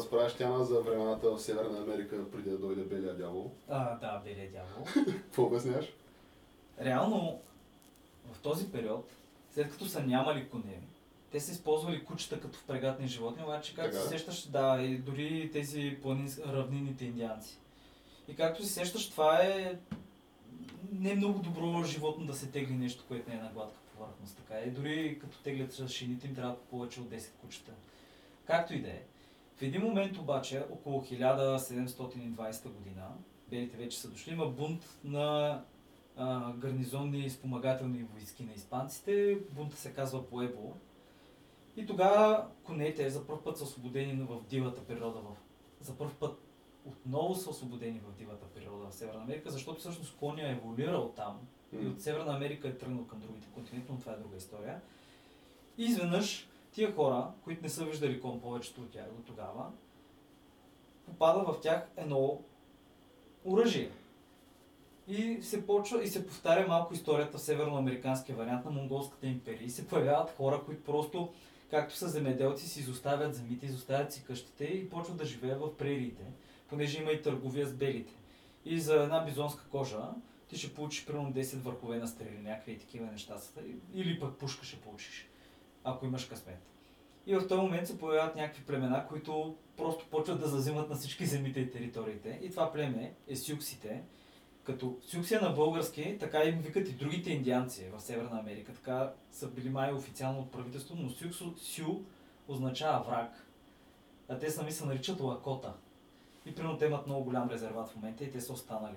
разправяш тяна за времената в Северна Америка преди да дойде Белия дявол. А, да, белия дявол. Какво обясняваш? Реално, в този период, след като са нямали коне, те са използвали кучета като впрегатни животни, обаче както се сещаш, да, и дори тези планинс... равнинните индианци. И както си сещаш, това е не е много добро животно да се тегли нещо, което не е на гладка повърхност. Така е. Дори като теглят шините им трябва повече от 10 кучета. Както и да е. В един момент обаче, около 1720 година, белите вече са дошли, има бунт на а, гарнизонни спомагателни войски на испанците. Бунта се казва Пуебо. И тогава конете за първ път са освободени в дивата природа. В... За първ път отново са освободени в дивата природа в Северна Америка, защото всъщност коня е еволюирал там и от Северна Америка е тръгнал към другите континенти, но това е друга история. И изведнъж тия хора, които не са виждали кон повечето от тях до тогава, попада в тях едно оръжие. И се почва и се повтаря малко историята в северноамериканския вариант на монголската империя. И се появяват хора, които просто, както са земеделци, си изоставят земите, изоставят си къщите и почват да живеят в прериите, понеже има и търговия с белите. И за една бизонска кожа ти ще получиш примерно 10 върхове на стрели, някакви такива неща. Или пък пушка ще получиш, ако имаш късмет. И в този момент се появяват някакви племена, които просто почват да зазимат на всички земите и териториите. И това племе е сюксите. Като сюксия на български, така им викат и другите индианци в Северна Америка. Така са били май официално от правителството, но сюксо, сю означава враг. А те сами се наричат лакота. И примерно те имат много голям резерват в момента и те са останали.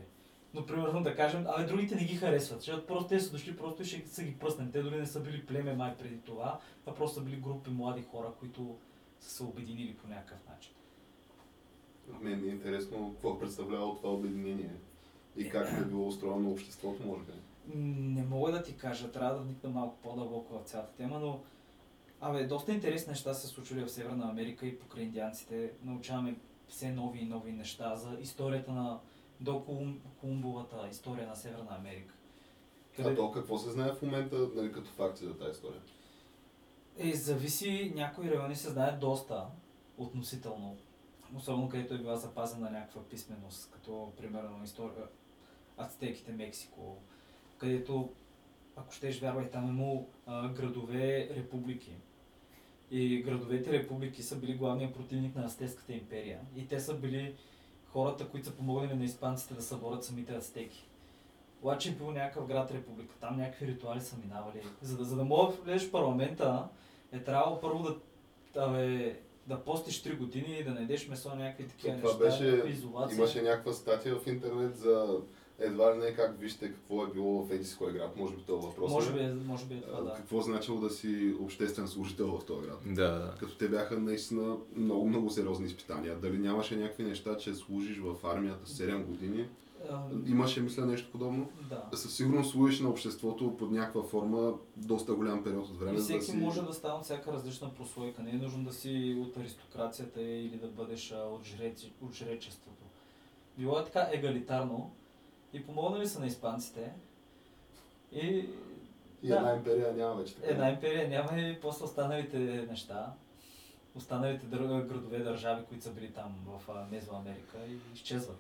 Но примерно да кажем, абе другите не ги харесват, защото просто те са дошли, просто ще са ги пръснали. Те дори не са били племе май преди това, а просто са били групи млади хора, които са се обединили по някакъв начин. Мен ми е интересно какво представлява това обединение и как е било устроено обществото, може би. Не мога да ти кажа, трябва да вникна малко по-дълбоко в цялата тема, но Абе, доста интересни неща се случвали в Северна Америка и покрай индианците. Научаваме все нови и нови неща за историята на до Колум, Колумбовата история на Северна Америка. А то какво се знае в момента, нали, като факти за тази история? Е, зависи, някои райони се знаят доста относително. Особено където е била запазена някаква писменост, като примерно история Ацтеките, Мексико, където, ако щеш вярвай, там има а, градове републики. И градовете републики са били главният противник на Ацтекската империя. И те са били хората, които са помогнали на испанците да съборят самите ацтеки. Обаче е бил някакъв град република, там някакви ритуали са минавали. За да, за да мога да влезеш в парламента, е трябвало първо да, да, бе, да постиш 3 години и да не ядеш месо, някакви такива неща, беше, изолация. имаше някаква статия в интернет за едва ли не как вижте какво е било в еди си кой град. Може би това въпрос. Може би, е- може би е това, да. Какво значило да си обществен служител в този град? Да. Като те бяха наистина много, много сериозни изпитания. Дали нямаше някакви неща, че служиш в армията 7 години? Имаше, мисля, нещо подобно. да. Със сигурност служиш на обществото под някаква форма доста голям период от време. И за да всеки си... може да става от всяка различна прослойка. Не е нужно да си от аристокрацията или да бъдеш от, жреци, от жречеството. Било е така егалитарно и помогнали са на испанците. И И да. една империя няма вече така. Една империя няма и после останалите неща, останалите градове, държави, които са били там в Мезоамерика и изчезват.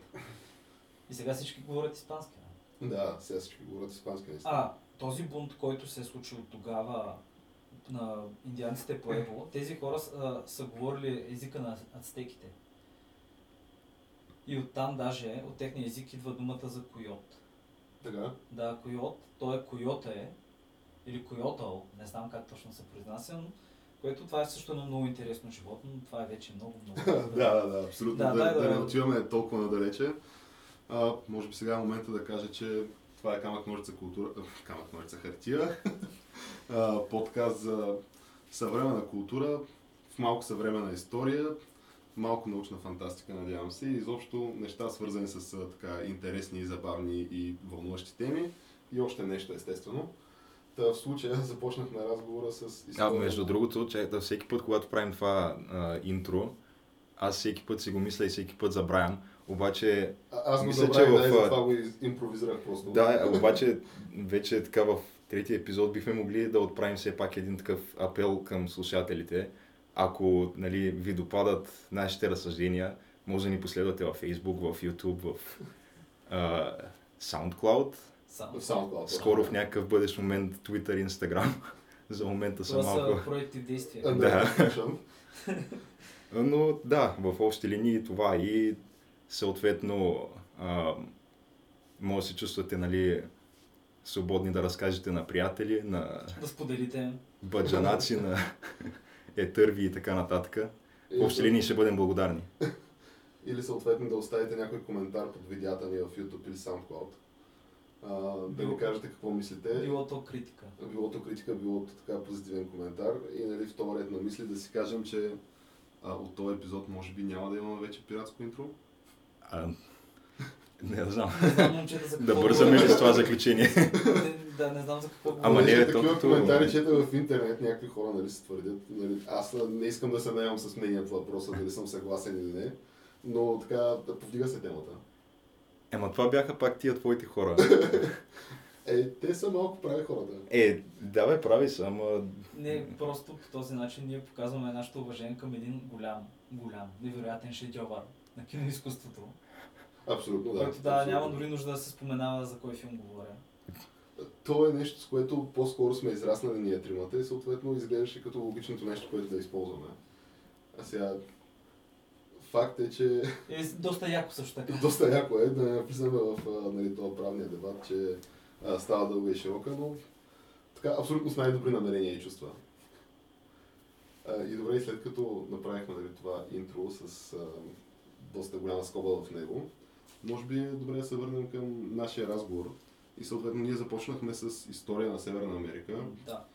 И сега всички говорят испански. а? Да, сега всички говорят испански наистина. А, този бунт, който се е случил тогава на индианците по Ебо, тези хора са, са говорили езика на ацтеките. И оттам даже, от техния език идва думата за койот. Така? Да, койот, той е койота е, или койотъл, не знам как точно се произнася, но което това е също едно много интересно животно, но това е вече много, много. да, да, да, абсолютно. Да, Да, да, да- не отиваме толкова надалече. А, може би сега е момента да кажа, че това е камък ножица култура, камък ножица хартия. а, подкаст за съвременна култура, в малко съвременна история, малко научна фантастика, надявам се, и изобщо неща свързани с а, така интересни, забавни и вълнуващи теми. И още нещо, естествено. Та в случая започнахме разговора с А, история. между другото, че да, всеки път, когато правим това а, интро, аз всеки път си го мисля и всеки път забравям. Обаче, А, аз го Мисля, забравих, че да, в, и а, затова го из- импровизирах просто. да, обаче вече така в третия епизод бихме могли да отправим все пак един такъв апел към слушателите. Ако нали, ви допадат нашите разсъждения, може да ни последвате във Facebook, в YouTube, в а, SoundCloud. В SoundCloud. Скоро в някакъв бъдещ момент Twitter, Instagram. За момента са Това малко... са проекти в действие. А, Да. слушам. Но да, в общи линии това и съответно а, може да се чувствате нали, свободни да разкажете на приятели, на Да споделите. баджанаци, на етърви и така нататък. В общи линии ще бъдем благодарни. Или съответно да оставите някой коментар под видеята ни в YouTube или SoundCloud. А, да ни кажете какво мислите. Било то критика. било то критика, било то така позитивен коментар. И нали, в този ред на мисли да си кажем, че а, от този епизод може би няма да имаме вече пиратско интро. А, не знам. Не знам момчета за какво Да бързаме ли с това заключение? Да, не знам за какво Ама не, то такива коментари чета в интернет, някакви хора нали, се твърдят. Нали, аз не искам да се наемам с мнение по въпроса, дали съм съгласен или не. Но така, да повдига се темата. Ема това бяха пак тия твоите хора. Е, те са малко прави хората. Е, да бе, прави са, ама Не, просто по този начин ние показваме нашето уважение към един голям, голям, невероятен шедьовър на киноизкуството, Абсолютно да. който да, абсолютно. няма дори нужда да се споменава за кой филм говоря. То е нещо, с което по-скоро сме израснали ние тримата и съответно изглеждаше като логичното нещо, което да използваме. А сега, факт е, че Е, доста яко също така. доста яко е да не влизаме в нали, това правния дебат, че а, става дълга и широка, но така, абсолютно с най-добри намерения и чувства. А, и добре, след като направихме нали, това интро с а, доста голяма скоба в него, може би е добре да се върнем към нашия разговор. И съответно ние започнахме с история на Северна Америка. Да.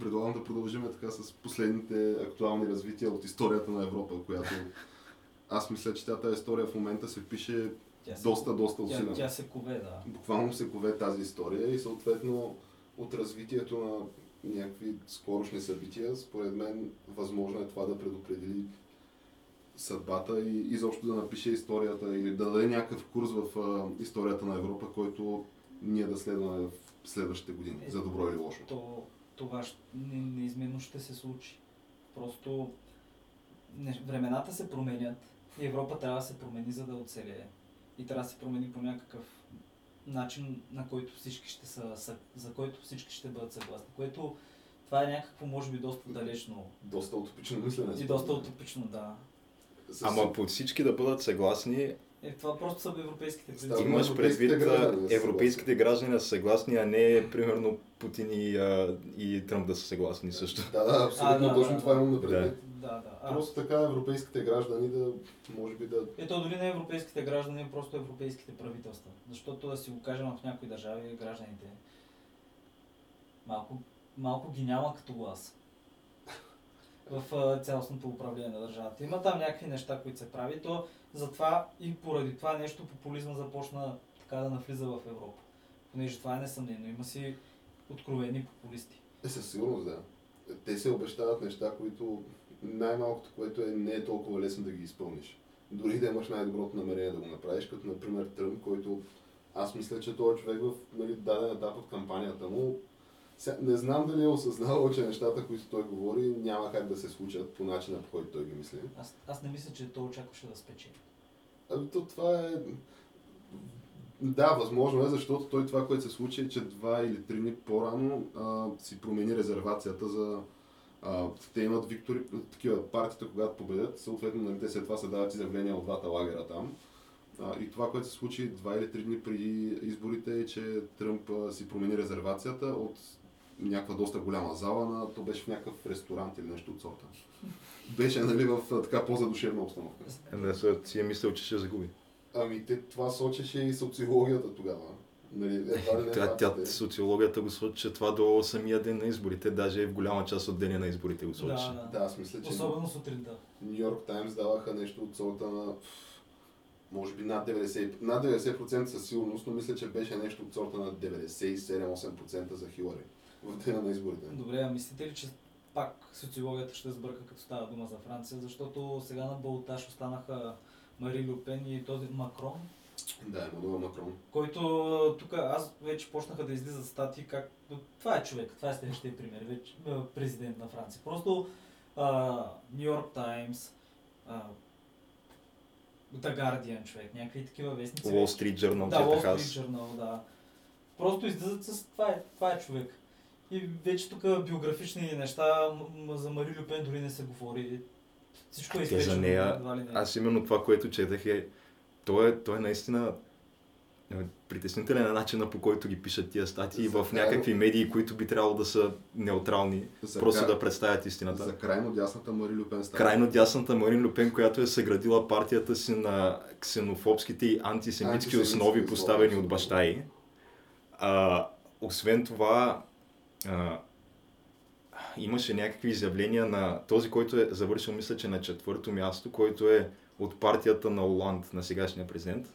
Предлагам да продължим така с последните актуални развития от историята на Европа, която аз мисля, че тази история в момента се пише Тя се, доста, доста тя, усилено. тя се кове, да. Буквално се кове тази история и съответно от развитието на някакви скорошни събития, според мен възможно е това да предопредели съдбата и изобщо да напише историята или да даде някакъв курс в а, историята на Европа, който ние да следваме в следващите години, Е, за добро или лошо. То, това не, неизменно ще се случи. Просто не, времената се променят и Европа трябва да се промени, за да оцелее. И трябва да се промени по някакъв начин, на който всички ще са, за който всички ще бъдат съгласни. Което това е някакво, може би, доста далечно Доста утопично мислене. и доста утопично, да. С- Ама по всички да бъдат съгласни, Е, това просто са европейските дума имаш предвид граждани да европейските граждани да са съгласни, а не примерно Путин и, а, и Тръмп да са съгласни също. Да, да, абсолютно А, да, точно да, това да. имам на предвид. Да, да. А, Просто така европейските граждани да, може би да... Ето дори не европейските граждани, а просто европейските правителства. Защото да си го кажем в някои държави, гражданите малко, малко ги няма като глас в цялостното управление на държавата. Има там някакви неща, които се прави, то затова и поради това нещо популизма започна така да навлиза в Европа. Понеже това е несъмнено. Има си откровени популисти. Е, със сигурност да. Те се обещават неща, които най-малкото, което е, не е толкова лесно да ги изпълниш. Дори да имаш най-доброто намерение да го направиш, като например Тръмп, който аз мисля, че този човек в нали, даден етап от кампанията му не знам дали е осъзнавал, че нещата, които той говори, няма как да се случат по начина, по който той ги мисли. Аз, аз не мисля, че той очакваше да спечели. Ами то това е... Да, възможно е, защото той това, което се случи, е, че два или три дни по-рано а, си промени резервацията за... А, те имат виктори, такива партията, когато победят, съответно нали, те след това се дават изявления от двата лагера там. А, и това, което се случи два или три дни преди изборите е, че Тръмп а, си промени резервацията от някаква доста голяма зала на... То беше в някакъв ресторант или нещо от сорта. Беше нали, в така по-задушевна обстановка. Е, Да, се- си е мислил, че ще загуби. Ами те, това сочеше и социологията тогава. Нали, едва ли не Тя, тя, социологията го сочи, че това до самия ден на изборите, даже и в голяма част от деня на изборите го сочи. Да, Да, аз мисля, че Особено сутринта. Нью Йорк Таймс даваха нещо от сорта на може би над 90%, над 90% със сигурност, но мисля, че беше нещо от сорта на 97-8% за Хилари в деня на изборите. Добре, а мислите ли, че пак социологията ще сбърка, като става дума за Франция, защото сега на Балотаж останаха Мари Люпен и този Макрон, Да, Емануел Макрон. който тук аз вече почнаха да излизат статии как това е човек, това е следващия пример, вече президент на Франция. Просто Нью Йорк Таймс, The Guardian, човек, някакви такива вестници. Wall Street Journal, да, Wall Street. Journal, да. Просто излизат с това е, това е човек. И вече тук биографични неща м- м- за Мари Люпен дори не се говори. Всичко е Те за нея, не. аз именно това, което четах е, той е, той е наистина е, притеснителен е начина по който ги пишат тия статии За в някакви медии, които би трябвало да са неутрални, За просто кра- да представят истината. За крайно дясната Мари Люпен става. Крайно дясната Марин Люпен, която е съградила партията си на ксенофобските и антисемитски Антисемитски основи, основи, поставени от баща й. А, освен това, а, имаше някакви изявления на този, който е завършил, мисля, че на четвърто място, който е от партията на Оланд, на сегашния президент.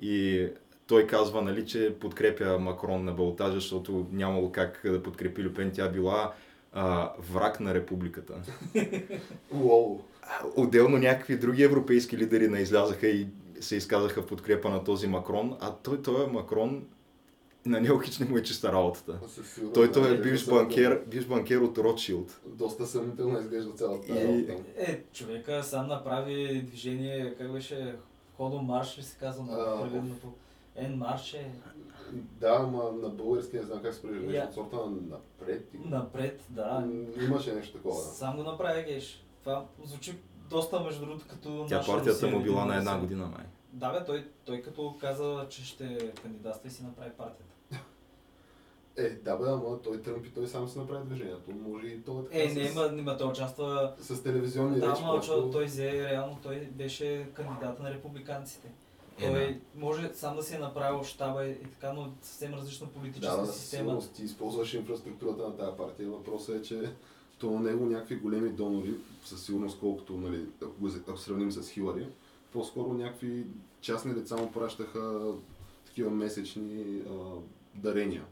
И той казва, нали, че подкрепя Макрон на балотажа, защото нямало как да подкрепи Люпен. Тя била а, враг на републиката. Уоу. Отделно някакви други европейски лидери не излязаха и се изказаха в подкрепа на този Макрон, а той, той е Макрон, на него хич не му е чиста работата. Със сигурност, Той, той е бивш банкер, бивш банкер от Ротшилд. Доста съмнително изглежда цялата И- работа. Е, човека сам направи движение, как беше, ходо марш ли се казва на А, преведеното? Ен марш е Да, ама на български не знам как се. Я. Нещо от сорта на напред. или- напред, да. Имаше нещо такова, да. Сам го направи Геш. Това звучи доста, между другото, като Тя наша партията Русия, му била на една година май. Да, бе, той, той като каза, че ще кандидатства и си направи партията. Е, да бе, ама той Тръмп и той сам се направи движението. Може и той така Е, с, не, има, има, той участва. с телевизионни Да, речи. ама просто- той взе, реално той беше кандидата на републиканците. Е, Той може сам да си е направил щаба и и така, но съвсем различна политическа Да, да, система. сигурност ти използваш инфраструктурата на тази партия. Въпросът е, че то на него някакви големи донори, със сигурност колкото, нали, ако, го, ако сравним с Хилари, по-скоро някакви частни деца му пращаха такива месечни а, дарения.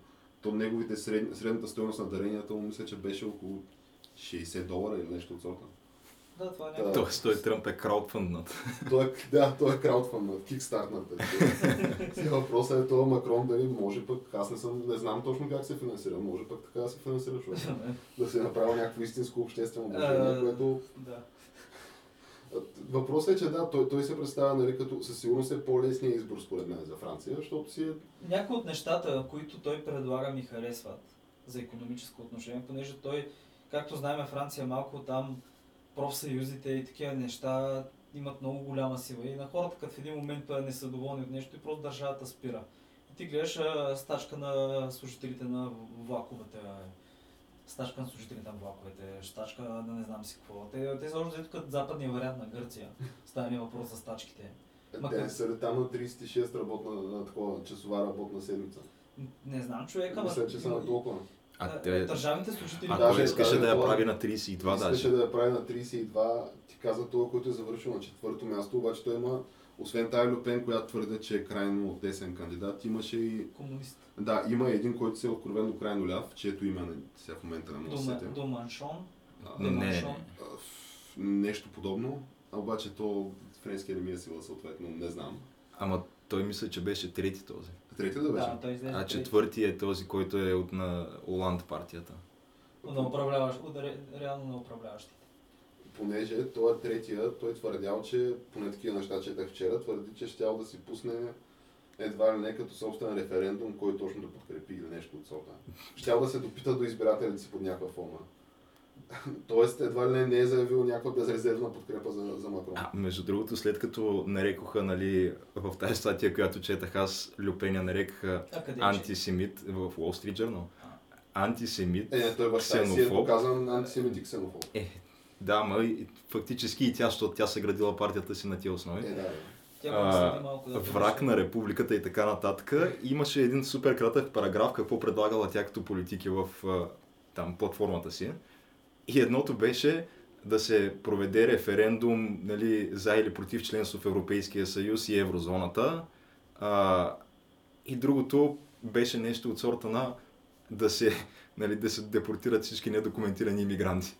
То неговите сред, средната стоеност на даренията му мисля, че беше около 60 долара или нещо от сорта. Да, това е Да. Тоест той Тръмп е краудфънднат. Той е, да, той е краудфанднат, кикстартнат. Сега въпросът е това Макрон дали може пък, аз не, съм, не знам точно как се финансира, може пък така да се финансира, защото да се направи някакво истинско обществено движение, Е, което... Да. Въпросът е, че да, той, той се представя, нали, като със сигурност е по-лесният избор според мен за Франция, защото си е... Някои от нещата, които той предлага ми харесват за економическо отношение, понеже той, както знаем, Франция малко там профсъюзите и такива неща имат много голяма сила и на хората, като в един момент не са доволни от нещо и просто държавата спира. И ти гледаш стачка на служителите на влаковете, стачка на служителите на влаковете, стачка на не знам си какво. Те, те са още като западния вариант на Гърция. Става ми въпрос за стачките. Ма Те са там на 36 работна, на такова часова работна седмица. Не знам човека, ама... Мисля, че са на толкова. А те, Държавните служители... а той искаше да я прави на 32 Искаше даже. да я прави на 32, ти каза това, който е завършил на четвърто място, обаче той има, освен тази Люпен, която твърде, че е крайно десен кандидат, имаше и Комунист. Да, има един, който се е откровенно крайно ляв, чието име не- сега в момента не мога да. Доманшон. Не, Нещо подобно, а обаче то френския не ми е сила съответно, не знам. Ама той мисля, че беше трети този. Трети да беше? Да, той излезе. А четвърти е този, който е от на Оланд партията. На управляващ, от ре, реално на управляващите. Понеже той е третия, той твърдял, че, поне такива неща четах вчера, твърди, че щял да си пусне едва ли не като собствен референдум, кой точно да подкрепи или нещо от сорта. Щял да се допита до избирателите си под някаква форма. Тоест, едва ли не, не е заявил някаква безрезервна подкрепа за, за Макрон. А, между другото, след като нарекоха, нали, в тази статия, която четах аз, Люпеня нарекаха антисемит в Wall Street Journal. Антисемит. Е, не, той баща си е Ксенофоб. доказан антисемит и ксенофоб. Е, да, ма и фактически и тя, защото тя се градила партията си на тия основи. Е, да, да. А, да враг на републиката и така нататък. Имаше един супер кратък параграф, какво предлагала тя като политики в там, платформата си. И едното беше да се проведе референдум нали, за или против членство в Европейския съюз и еврозоната. А, и другото беше нещо от сорта на да се, нали, да се депортират всички недокументирани иммигранти.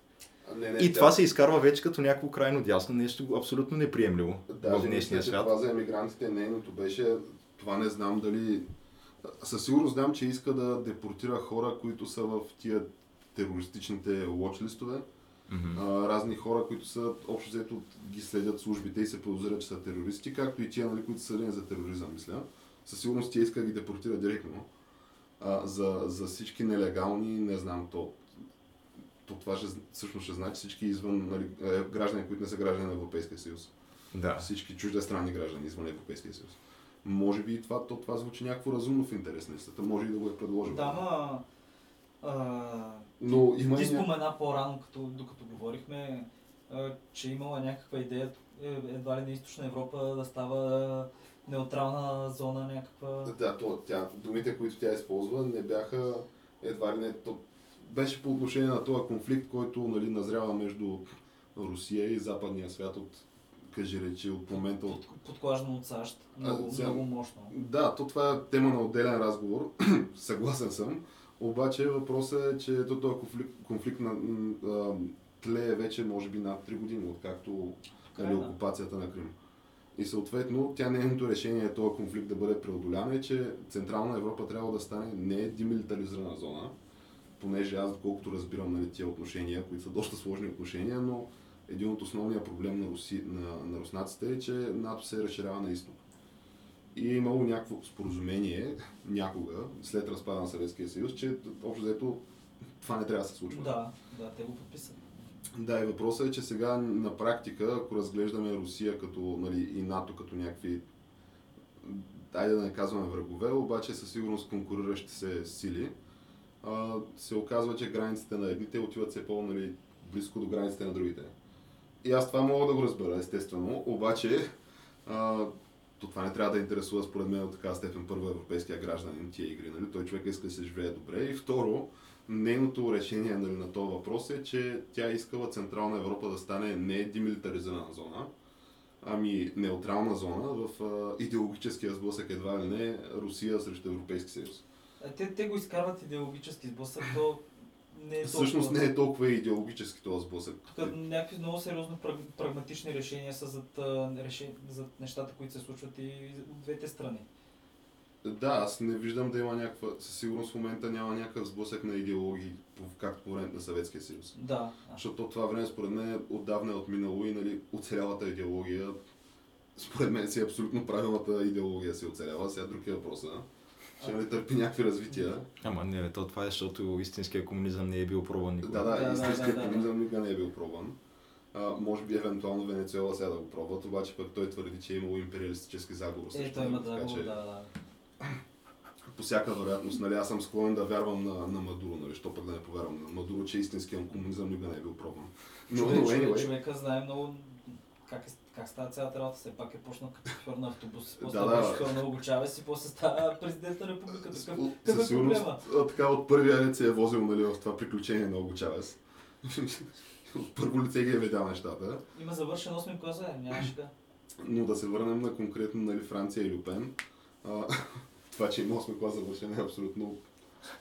Не, не, И тя- това се изкарва вече като някакво крайно дясно, нещо абсолютно неприемливо Даже в днешния мисля, свят. това за емигрантите нейното беше, това не знам дали... Със сигурност знам, че иска да депортира хора, които са в тия терористичните лочлистове Мгм. а, разни хора, които са общо взето ги следят службите и се подозират, че са терористи, както и тия, нали, които са съдени за тероризъм, мисля. Със сигурност тя иска да ги депортира директно. А, за, за всички нелегални, не знам, то, то това ще, всъщност ще значи всички извън нали, е, граждани, които не са граждани на Европейския съюз. Да. Всички чуждестранни граждани извън Европейския съюз. Може би и това, то, това звучи някакво разумно в интерес на листата, може и да го е предложил. Да, ма... А, Но има ти спомена по-рано, като, докато говорихме, а, че имала някаква идея е, едва ли на източна Европа да става неутрална зона някаква. Да, то, тя, думите, които тя използва, не бяха едва ли не. То, беше по отношение на този конфликт, който нали, назрява между Русия и западния свят от, кажи речи, от момента от... Под, подклаждано от САЩ. Много, сега- много мощно. Да, то това е тема на отделен разговор, съгласен съм. Обаче въпросът е, че то, този конфликт, конфликт на, а, тлее вече може би над 3 години, откакто нали, е, окупацията на Крим. И съответно, тя нейното решение този конфликт да бъде преодолян е, че Централна Европа трябва да стане не демилитаризирана зона, понеже аз, доколкото разбирам нали, тия отношения, които са доста сложни отношения, но един от основния проблем на, руси, на, на руснаците е, че НАТО се разширява на изток. И е имало някакво споразумение някога, след разпада на Съветския съюз, че общо взето това не трябва да се случва. Да, да, те го подписат. Да, и въпросът е, че сега на практика, ако разглеждаме Русия като, нали, и НАТО като някакви, айде да не казваме врагове, обаче със сигурност конкуриращи се сили, се оказва, че границите на едните отиват все по нали, близко до границите на другите. И аз това мога да го разбера, естествено, обаче а, то това не трябва да интересува според мен от такава степен първо европейския гражданин тия игри. Нали? Той човек иска да се живее добре. И второ, нейното решение нали, на този въпрос е, че тя искала Централна Европа да стане не демилитаризирана зона, ами неутрална зона в а, идеологическия сблъсък едва ли не Русия срещу Европейски съюз. Те, те го изкарват идеологически сблъсък, то не е Всъщност толкова- не е толкова идеологически този сблъсък. Тук някакви много сериозно праг- прагматични решения са зад, решен... зад нещата, които се случват и от двете страни. Да, аз не виждам да има някаква, със сигурност в момента няма някакъв сблъсък на идеологии, както по времето на Съветския съюз. Да. Защото това време според мен отдавна е отминало и нали, оцелялата идеология, според мен си е абсолютно правилната идеология си оцелява. Сега друг е въпросът. Ще нали, търпи някакви развития. Ама не, то това е, защото истинския комунизъм не е бил пробван никога. Да, да, Да, да, да, да, комунизъм никога не е бил пробван. А, може би евентуално Венецуела сега да го пробват, обаче пък той твърди, че е имало империалистически заговор. Е, той има заговор, че да, да. По всяка вероятност, нали, аз съм склонен да вярвам на, на Мадуро, нали, що пък да не повярвам на Мадуро, че истинският комунизъм никога не е бил пробван. Но, Човек, но човек, anyway, човека знае много как, е, как става цялата работа. Все пак е почнал като шофьор на автобус, после Да, беше шофьор на Уго Чавес и после става президент на републиката. Какъв със е проблема? а, така от първия ред се е возил нали, в това приключение на Ого Чавес. от първо лице ги е видял нещата. Има завършен 8 клас, е, нямаше да. Но да се върнем на конкретно нали, Франция и Люпен. А, това, че има 8 клас завършен е абсолютно...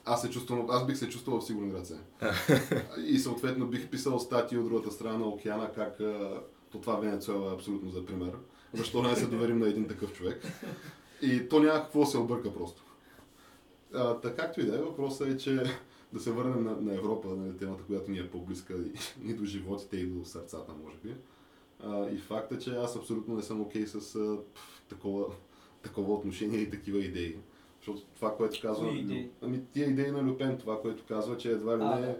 Аз, се чувствам, аз бих се чувствал в сигурни ръце. и съответно бих писал статии от другата страна на океана, как то това Венецуела е абсолютно за пример. Защо не се доверим на един такъв човек. И то няма какво се обърка просто. А, така както и да е, въпросът е, че да се върнем на, на Европа, нали, темата, която ни е по-близка и, и до животите, и до сърцата, може би. А, и факта, че аз абсолютно не съм окей с а, пф, такова, такова отношение и такива идеи. Защото това, което казва... Ами тия идеи на Люпен, това, което казва, че едва ли не...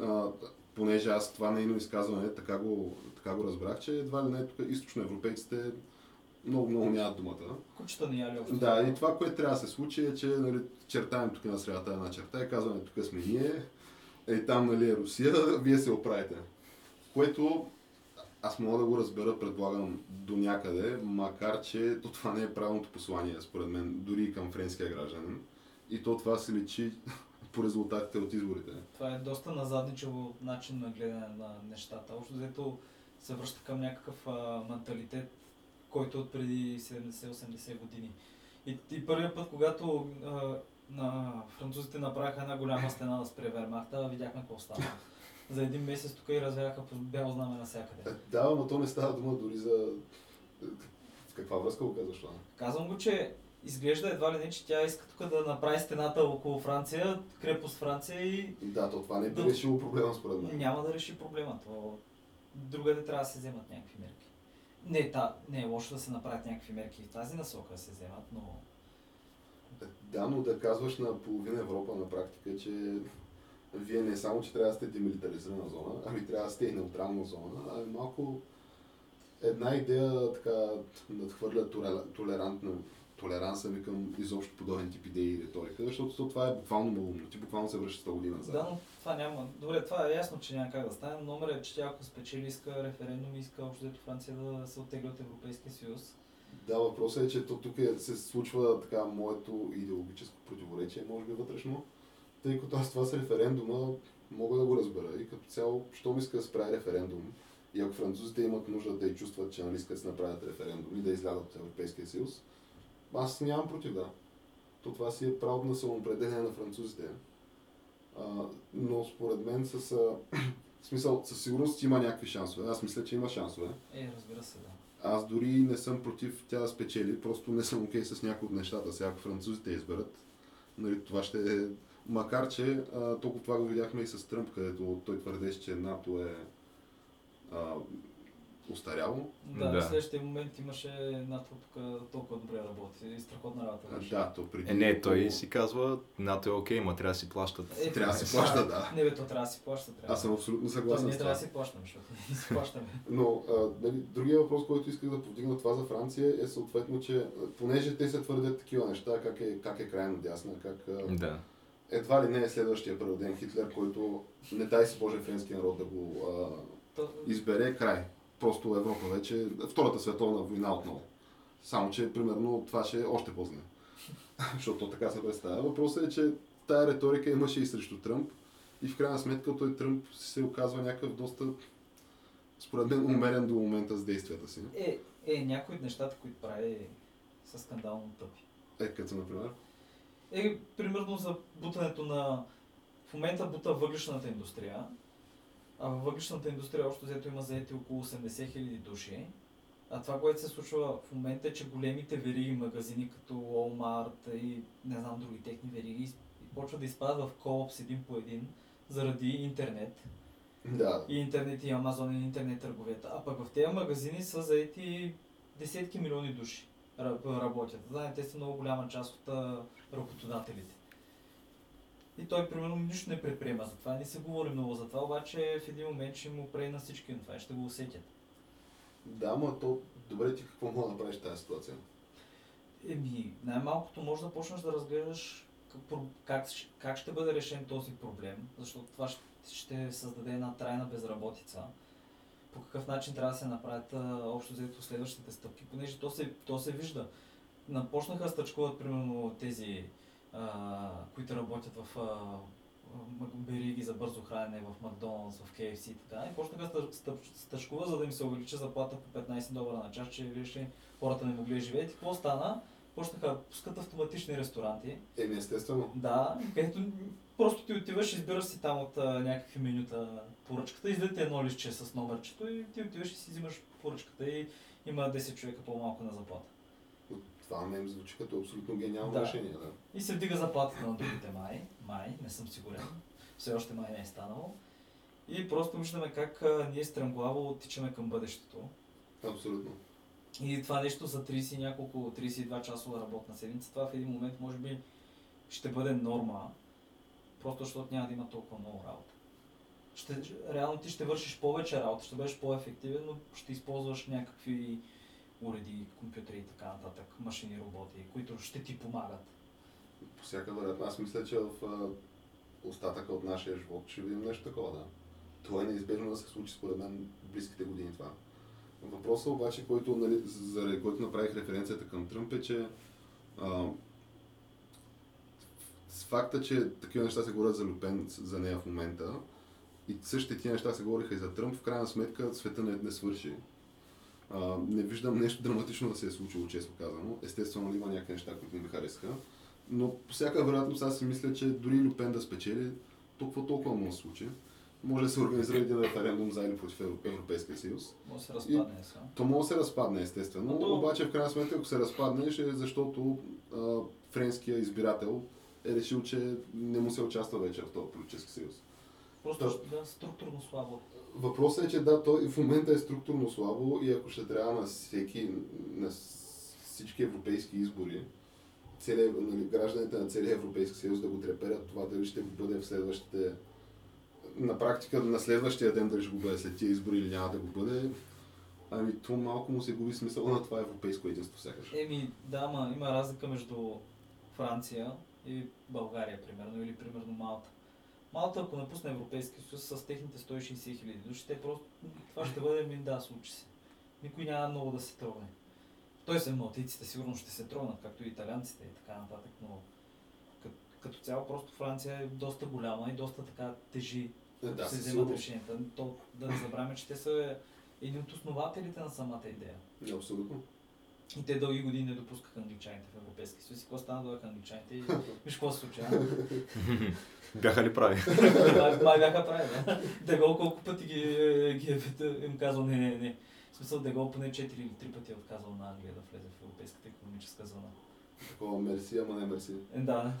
А, понеже аз това нейно изказване, така го, така го разбрах, че едва ли не тук източноевропейците много, много нямат думата. Кучета ни яли общо. Да, и това, което трябва да се случи е, че нали, чертаем тук на средата една черта и казваме тук сме ние, е там нали, е Русия, вие се оправите. Което аз мога да го разбера, предполагам, до някъде, макар че то това не е правилното послание, според мен, дори и към френския гражданин. И то това се личи по резултатите от изборите. Това е доста назадничево начин на гледане на нещата. Общо взето се връща към някакъв а, менталитет, който е от преди 70-80 години. И, и първият път, когато а, на французите направиха една голяма стена да спре Вермахта, видяхме какво става. За един месец тук и развяха по бяло знаме Е, навсякъде. Да, но то не става дума дори за... Каква връзка го казваш това? Казвам го, че изглежда едва ли не, че тя иска тук да направи стената около Франция, крепост Франция и Да, то това не би Да. решило проблема според мен. няма да реши проблема. То другаде трябва да се вземат някакви мерки. Не, та, не е лошо да се направят някакви мерки в тази насока да се вземат, но Да, но да казваш на половина Европа на практика, че вие не само, че трябва да сте демилитаризирана зона, ами трябва да сте и неутрална зона, а е малко една идея така надхвърля толера- толерантно толеранса ми към изобщо подобен тип идеи и риторика, защото то това е буквално малумно. Ти буквално се връщаш 100 години назад. да, но това няма. Добре, това е ясно, че няма как да стане. но Номер е, че тя ако спечели иска референдум иска общо Франция да се оттегли от Европейския съюз. Да, въпросът е, че то тук е, се случва така моето идеологическо противоречие, може би вътрешно, тъй като аз това с референдума мога да го разбера и като цяло, що ми иска да прави референдум и ако французите имат нужда да и чувстват, че нали искат да направят референдум и да излязат от Европейския съюз, аз нямам против да. То това си е право на самоопределение на французите. А, но според мен с, а, смисъл, със сигурност има някакви шансове. Аз мисля, че има шансове. Е, разбира се, да. Аз дори не съм против тя да спечели, просто не съм окей с някои от нещата. Сега ако французите изберат, нали, това ще е... Макар, че а, толкова това го видяхме и с Тръмп, където той твърдеше, че НАТО е а, устаряло. Да, Да. в следващия момент имаше НАТО тук толкова добре работи и страхотна работа. А, върши. да, то преди... Е, не, той си казва, НАТО е окей, ма трябва да си плащат. Е, Трябва да си това- плаща, да. Не бе, то трябва да си плаща. Трябва. Аз съм абсолютно съгласен ние с трябва да си плащаме, защото ние си плащаме. Но а, нали, другия въпрос, който исках да повдигна това за Франция е съответно, че понеже те се твърдят такива неща, как е, как е крайно дясна, как Да. едва ли не е следващия преводен Хитлер, който не дай си Боже френски народ да го а, избере край. Просто Европа вече, Втората световна война отново. Само, че примерно това ще е още по-зле. Защото така се представя. Въпросът е, че тая риторика имаше и срещу Тръмп и в крайна сметка той Тръмп се оказва някакъв доста, според мен, умерен до момента с действията си. е, е, някои от нещата, които прави са скандално тъпи. Е, като например. Е, примерно за бутането на... В момента бута въглишната индустрия, във въглишната индустрия общо взето има заети около 80 хиляди души. А това, което се случва в момента е, че големите вериги магазини, като Walmart и не знам други техни вериги, почват да изпадат в колапс един по един заради интернет. Да, И интернет и Амазон и интернет търговията. А пък в тези магазини са заети десетки милиони души ра- работят. Знаете, те са много голяма част от а, работодателите. И той, примерно, нищо не предприема за това. Не се говори много за това, обаче в един момент ще му прее на всички на това и ще го усетят. да, ма то, добре ти какво мога да направиш в тази ситуация? Еми, най-малкото може да почнеш да разглеждаш как, как, ще бъде решен този проблем, защото това ще, ще създаде една трайна безработица. По какъв начин трябва да се направят общо взето следващите стъпки, понеже то се, то се вижда. Напочнаха да стъчкуват, примерно, тези, а, които работят в а, за бързо хранене в Макдоналдс, в KFC и така. И почнаха да стъ- стъп- стъчкуват, за да им се увеличи заплата по 15 долара на час, че виж ли, хората не могли да живеят. И какво стана? Почнаха да пускат автоматични ресторанти. Еми, естествено. Да, където просто ти отиваш, избираш си там от а, някакви менюта поръчката, излезе едно листче с номерчето и ти отиваш и си взимаш поръчката и има 10 човека по-малко на заплата. Това ми звучи като абсолютно гениално Да. решение, да. И се вдига заплатата на другите май. Май, не съм сигурен. Все още май не е станало. И просто виждаме как а, ние стремглаво тичаме към бъдещето. Абсолютно. И това нещо за 30 и няколко, 32 часова работна седмица, това в един момент може би ще бъде норма, просто защото няма да има толкова много работа. Ще, реално ти ще вършиш повече работа, ще бъдеш по-ефективен, но ще използваш някакви уреди, компютри и така нататък, машини, роботи, които ще ти помагат. По всяка вероятност. Аз мисля, че в остатъка от нашия живот ще видим нещо такова, да. Това е неизбежно да се случи според мен близките години това. Въпросът обаче, който, нали, заради който направих референцията към Тръмп е, че а, с факта, че такива неща се говорят за Люпен, за нея в момента, и същите тия неща се говориха и за Тръмп, в крайна сметка света не, не свърши. А, не виждам нещо драматично да се е случило, честно казано. Естествено, има някакви неща, които не ми харесаха. Но по всяка вероятност аз си мисля, че дори Люпен да спечели, толкова толкова му се случи. може да се организира един референдум за или против Евро- Европейския съюз. Може да се разпадне сега. То може да се разпадне, естествено, Но то- обаче в крайна сметка, ако се разпадне, ще е защото а, френския избирател е решил, че не му се участва вече в този политически съюз. Просто да, структурно слабо. Въпросът е, че да, той в момента е структурно слабо и ако ще трябва на всеки, на всички европейски избори, цели, нали, гражданите на целия Европейски съюз да го треперят това дали ще го бъде в следващите на практика на следващия ден дали ще го бъде след тия избори или няма да го бъде, ами то малко му се губи смисъл на това европейско единство сякаш. Еми, да, ма има разлика между Франция и България, примерно, или примерно Малта. Малта, ако напусне Европейския съюз с техните 160 хиляди души, те просто, това ще бъде ми да, случи се. Никой няма много да се трогне. Той се малтийците сигурно ще се трогнат, както и италианците и така нататък, но като, като цяло просто Франция е доста голяма и доста така тежи, Е, като да, се вземат решенията. То, да не забравяме, че те са едни от основателите на самата идея. Абсолютно. И те дълги години не допускаха англичаните в Европейския съюз. И какво стана дойдоха англичаните и виж какво се случва. Бяха ли прави? май, бяха прави, да. Дегол колко пъти ги, ги е им казал не, не, не. В смисъл Дегол поне 4 или 3 пъти е отказал на Англия да влезе в Европейската економическа зона. Такова мерси, ама не мерси. Е, да.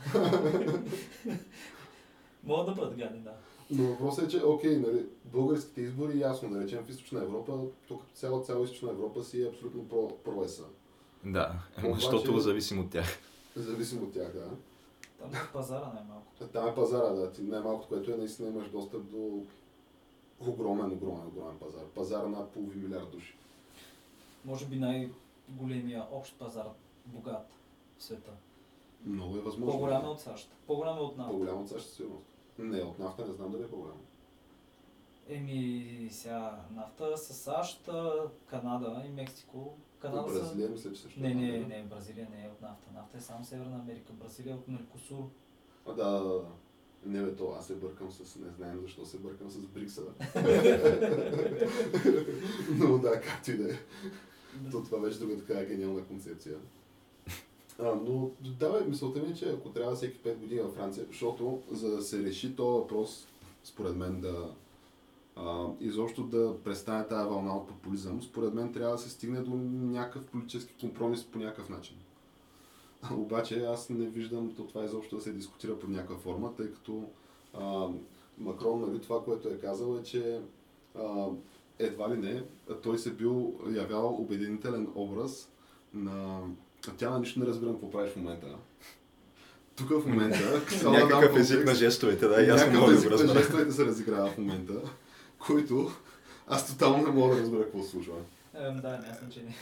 Могат да бъдат гадни, да. Но въпросът е, че окей, нали, българските избори, ясно, да речем в Източна Европа, тук цяла, цяла Източна Европа си е абсолютно про, про-ЕСА. Да, Обаче- защото зависим от тях. Зависимо от тях, да. Там е пазара най-малко. Там е пазара, да. Ти най-малкото, което е наистина имаш достъп до огромен, огромен, огромен пазар. Пазар на половин милиард души. Може би най-големия общ пазар, богат в света. Много е възможно. По-голям е от САЩ. По-голям е от НАТО. По-голям от САЩ със сигурност. Не, от нафта не знам дали е по-голям. Еми, сега нафта с САЩ, Канада и Мексико. Канада От са... Бразилия мисля, че също. Не, е не, по-голям. не, Бразилия не е от нафта. Нафта е само Северна Америка. Бразилия е от Меркосур. А, да, да, да. Не бе, то аз се бъркам с... Не знаем защо се бъркам с Брикса. Но да, както и да е. То това беше друга така гениална концепция. А, но да, бе, мисълта ми е, че ако трябва всеки 5 години във Франция, защото за да се реши този въпрос, според мен да а, изобщо да престане тази вълна от популизъм, според мен трябва да се стигне до някакъв политически компромис по някакъв начин. Обаче аз не виждам то това изобщо да се дискутира под някаква форма, тъй като а, Макрон, нали, това, което е казал е, че а, едва ли не, той се бил явявал обединителен образ на... Тя на нищо не разбирам какво правиш в момента. Тук в момента... Някакъв език на жестовете, да, и аз да език на жестовете се разиграва в момента, който аз тотално не мога да разбера какво се случва. Ем, да, не, значение.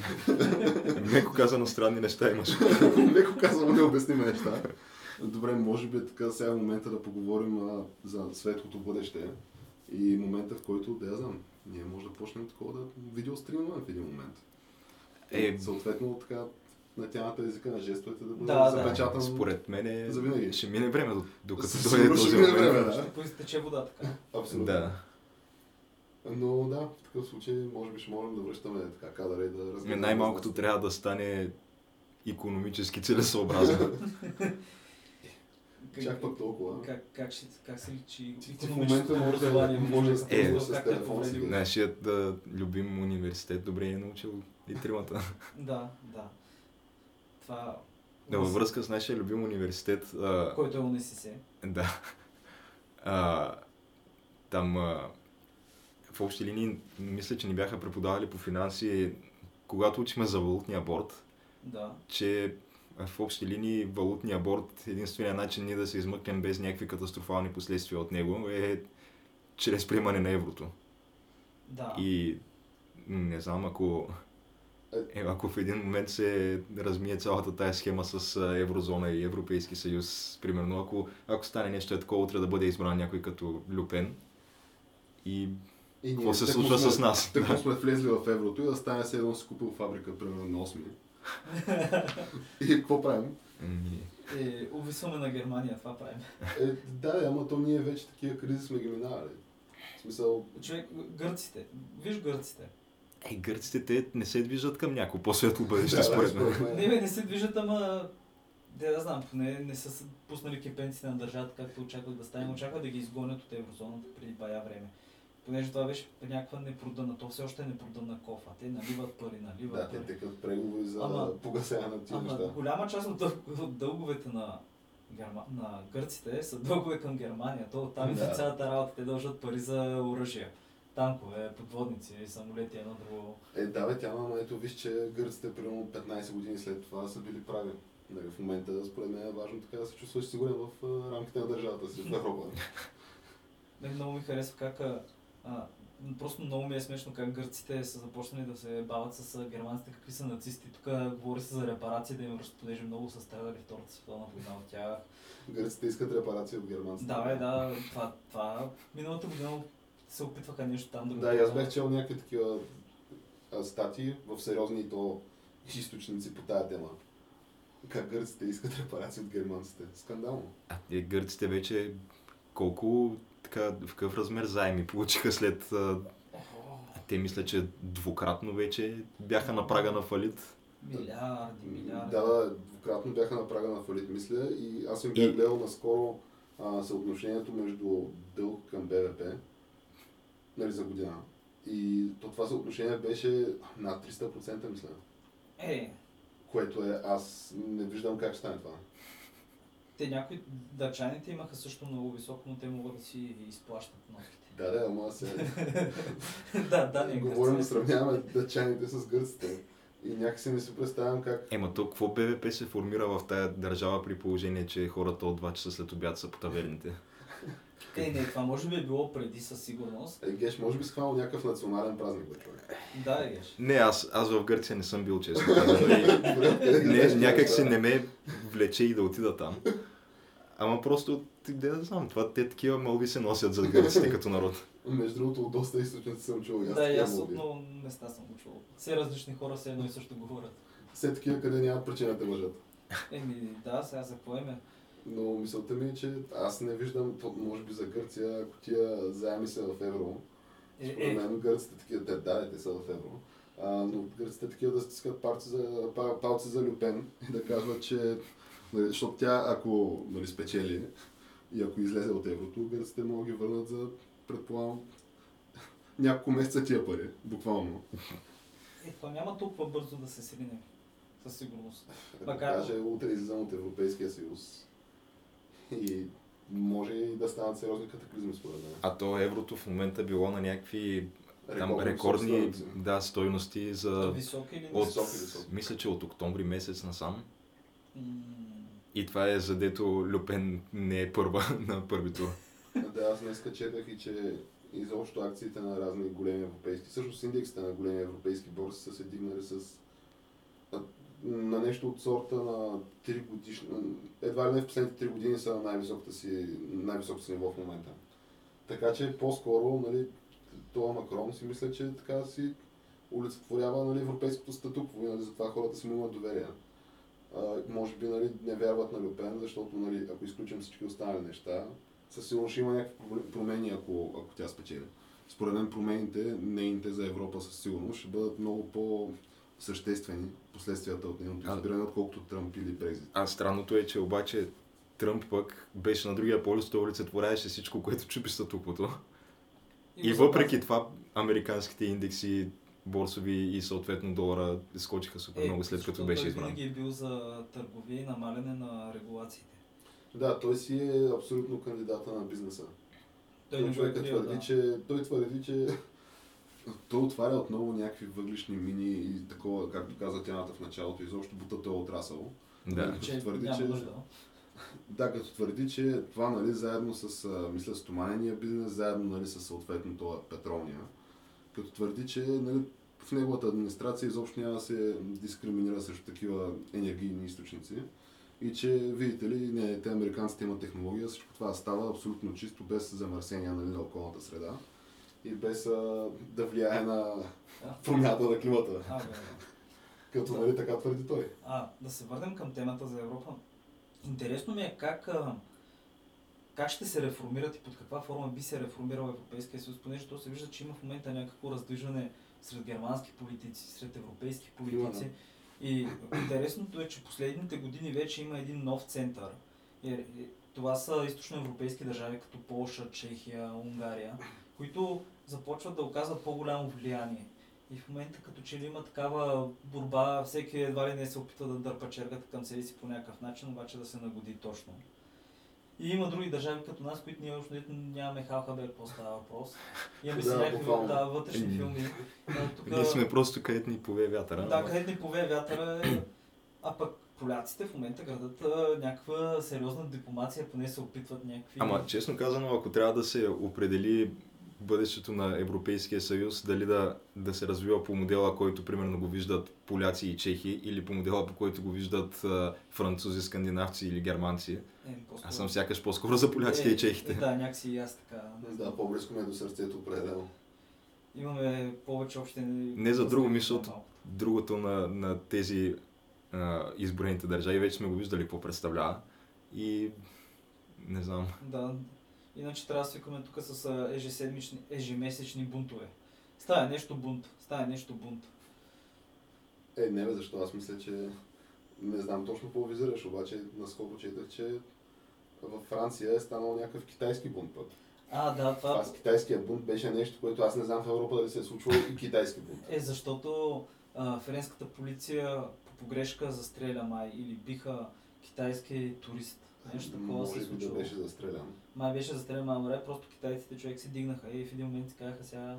Меко казано странни неща имаш. Леко казвам необясними неща. Добре, може би е така сега е момента да поговорим а, за светлото бъдеще и момента, в който, да я знам, ние може да почнем такова да видеостримваме в един момент. Е, Съответно, така, на тяната езика на жестовете да бъде Да, да. запечатан. Според мен е, завинаги. ще мине време, до- докато дойде този ще момент. време, да. Ще поизтече вода така. Абсолютно. Да. Но да, в такъв случай може би ще можем да връщаме така кадъра и да разгледаме. Е, Най-малкото трябва да стане економически целесообразно. Чак пък толкова. Как, как, ще, как се личи в момента може да- може да Е, струва с телефона си. Нашият да, любим университет добре е научил и тримата. Да, да. Това... Да, във връзка с нашия любим университет, а, Който е УНСС. да, а, там а, в общи линии мисля, че ни бяха преподавали по финанси, когато учихме за валутния борт, Да. че в общи линии валутния борт, единственият начин ние да се измъкнем без някакви катастрофални последствия от него е чрез приемане на еврото. Да. И не знам, ако, е, ако в един момент се размие цялата тая схема с еврозона и Европейски съюз, примерно, ако, ако стане нещо е такова, утре да бъде избран някой като Люпен и И Какво се случва сме- с нас? Тъкмо Да. сме влезли в еврото и да стане се едно си купил фабрика, примерно на 8. и какво правим? ами, Е, увисваме на Германия, това правим. Е, да, ама то ние вече такива кризи сме ги минавали. В смисъл, Човек, гърците. Виж гърците. е, гърците те не се движат към някакво по-светло бъдеще, да, според мен. Не, бе, не се движат, ама Де да знам, поне не са пуснали кепенците на държавата, както очаквах да стане. Очаквах да ги изгонят от еврозоната преди бая време. Понеже това беше някаква непродънна, то все още е непродънна кофа. Те наливат пари, наливат Да, те пари. текат преговори за Ама- погасяване на тия Ама неща. голяма част от, от дълговете на, Герма... на гърците са дългове към Германия. То там Да. да. цялата работа. Те дължат пари за оръжия. Танкове, подводници, самолети, едно друго. Е, да, бе, тя, ама ето виж, че гърците примерно 15 години след това са били прави. Нали, в момента, според мен е важно така да се чувстваш сигурен в рамките на държавата си в Европа. Много ми харесва как а, просто много ми е смешно как гърците са започнали да се бават с германците, какви са нацисти. Тук говори се за репарации да им връщат, понеже много са страдали Втората световна война от тях. Гърците искат репарация от германците. Да, бе, да, това, това миналата година се опитваха нещо там да го Да, и аз бях чел някакви такива статии в сериозни то източници по тая тема. Как гърците искат репарации от германците. Скандално. А те гърците вече колко така, в какъв размер заеми получиха след... А, те мисля, че двукратно вече бяха на прага на фалит. Милиарди, милиарди. Да, да, двукратно бяха на прага на фалит, мисля. И аз им бях И- гледал наскоро а, съотношението между дълг към БВП нали, за година. И то това съотношение беше над 300%, мисля. Е, Което е, аз не виждам как ще стане това. Те някои дъчаните имаха също много високо, но те могат да си изплащат вноските. Да, да, ама се... да, да, не Говорим сравняваме дъчаните с гърците. И някакси не си представям как... Ема то какво БВП се формира в тая държава при положение, че хората от 2 часа след обяд са по таверните? Е, не, това може би е било преди със сигурност. Е, Геш, може би си хванал някакъв национален празник, бе, човек. Да, е, геш. Не, аз, аз в Гърция не съм бил честно. не, някак си не ме влече и да отида там. Ама просто, ти де да знам, това те такива мълви се носят за гърците като народ. Между другото, от доста източници съм аз Да, и аз от много места съм го чувал. Все различни хора се едно и също говорят. Все такива, къде нямат причина да лъжат. Еми, да, сега за какво име? Но мисълта ми е, че аз не виждам, може би за Гърция, ако тия заеми са в евро, Е, според е, мен гърците такива, те, да, те са в евро, а, но гърците такива да стискат палци за, па- палци за Люпен и да казват, че, нали, защото тя, ако нали, спечели и ако излезе от еврото, гърците могат да ги върнат за, предполагам, няколко месеца тия пари, буквално. е, това няма толкова бързо да се срине. Със сигурност. Ако Макар- каже, утре излизам от Европейския съюз и може и да станат сериозни катаклизми според мен. А то еврото в момента било на някакви там Рекордни стойности. да, стойности за... Висок или От? Високи, високи. мисля, че от октомври месец насам. М, И това е задето Люпен не е първа на първи тур. Да, аз днес четах и че изобщо акциите на разни големи европейски, всъщност индексите на големи европейски борси са се дигнали с на нещо от сорта на 3 годишни, едва ли не в последните 3 години са на най-високото си, най-високото си ниво в момента. Така че по-скоро, нали, това Макрон си мисля, че така си олицетворява нали, европейското статукво и нали, затова хората си му имат доверие. Може би нали, не вярват на Люпен, защото нали, ако изключим всички останали неща, със сигурност ще има някакви промени, ако, ако тя спечели. Според мен промените, нейните за Европа със сигурност, ще бъдат много по-съществени последствията от нейното избиране, отколкото Тръмп или Брекзит. А странното е, че обаче Тръмп пък беше на другия полюс, той олицетворяваше всичко, което чупи статуквото. И го въпреки това, американските индекси, борсови и съответно долара скочиха супер Е, много след като беше той избран. винаги е бил за търговия и намаляне на регулациите. Да, той си е абсолютно кандидата на бизнеса. Той Той е човека крил, твърди, да. че, той твърди, че той отваря отново някакви въглишни мини и такова, както каза тяната в началото, изобщо бута той е отрасъл. Да. Като Че твърди, няма че- нужда. Да, като твърди, че това нали, заедно с, мисля, стоманения бизнес, заедно нали, с съответно това петролния, като твърди, че нали, в неговата администрация изобщо няма да се дискриминира срещу такива енергийни източници и че, видите ли, не, те американците имат технология, всичко това става абсолютно чисто, без замърсения нали, на околната среда и без а, да влияе на промяната на климата, А, бе, бе. като Да. нали, така твърди той. А, да се върнем към темата за Европа. Интересно ми е как, а, как ще се реформират и под каква форма би се реформирал Европейския съюз, понеже то се вижда, че има в момента някакво раздвижване сред германски политици, сред европейски политици. Има, И интересното е, че последните години вече има един нов център. И, и, това са източноевропейски държави, като Полша, Чехия, Унгария, които започват да оказват по-голямо влияние. И в момента като че ли има такава борба, всеки едва ли не се опитва да дърпа чергата към себе си по някакъв начин, обаче да се нагоди точно. И има други държави като нас, които ние още нямаме халхабер по става въпрос. Имаме си Да, някакви да, вътрешни филми. А, тук, Ние сме просто където ни пове вятъра. да, където ни повее вятъра, е- а пък поляците в момента градат някаква сериозна дипломация, поне се опитват някакви... Ама честно казано, ако трябва да се определи бъдещето на Европейския съюз, дали да, да се развива по модела, който примерно го виждат поляци и чехи, или по модела, по който го виждат а, французи, скандинавци или германци, Е, по-скоро- аз съм сякаш по-скоро за поляците Е, и чехите. Е, да, някакси и аз така. Да, по-близко ми е до сърцето определено. Имаме повече общи... Не за друго, мисля, другото на, на тези а, изброените държави вече сме го виждали какво представлява. И не знам. Да. Иначе трябва да свикаме тук с ежеседмични, ежемесечни бунтове. Става нещо бунт. Става нещо бунт. Е, не бе, защо? Аз мисля, че не знам точно какво визираш, обаче наскоро четах, че във Франция е станал някакъв китайски бунт път. А, да, това с китайския бунт беше нещо, което аз не знам в Европа дали се е случвало и китайски бунт. е защото а, френската полиция по погрешка застреля май или биха китайски турист. Нещо такова се би да беше застрелян. Май беше застрелян май добре, просто китайците човек си дигнаха и в един момент си казаха сега...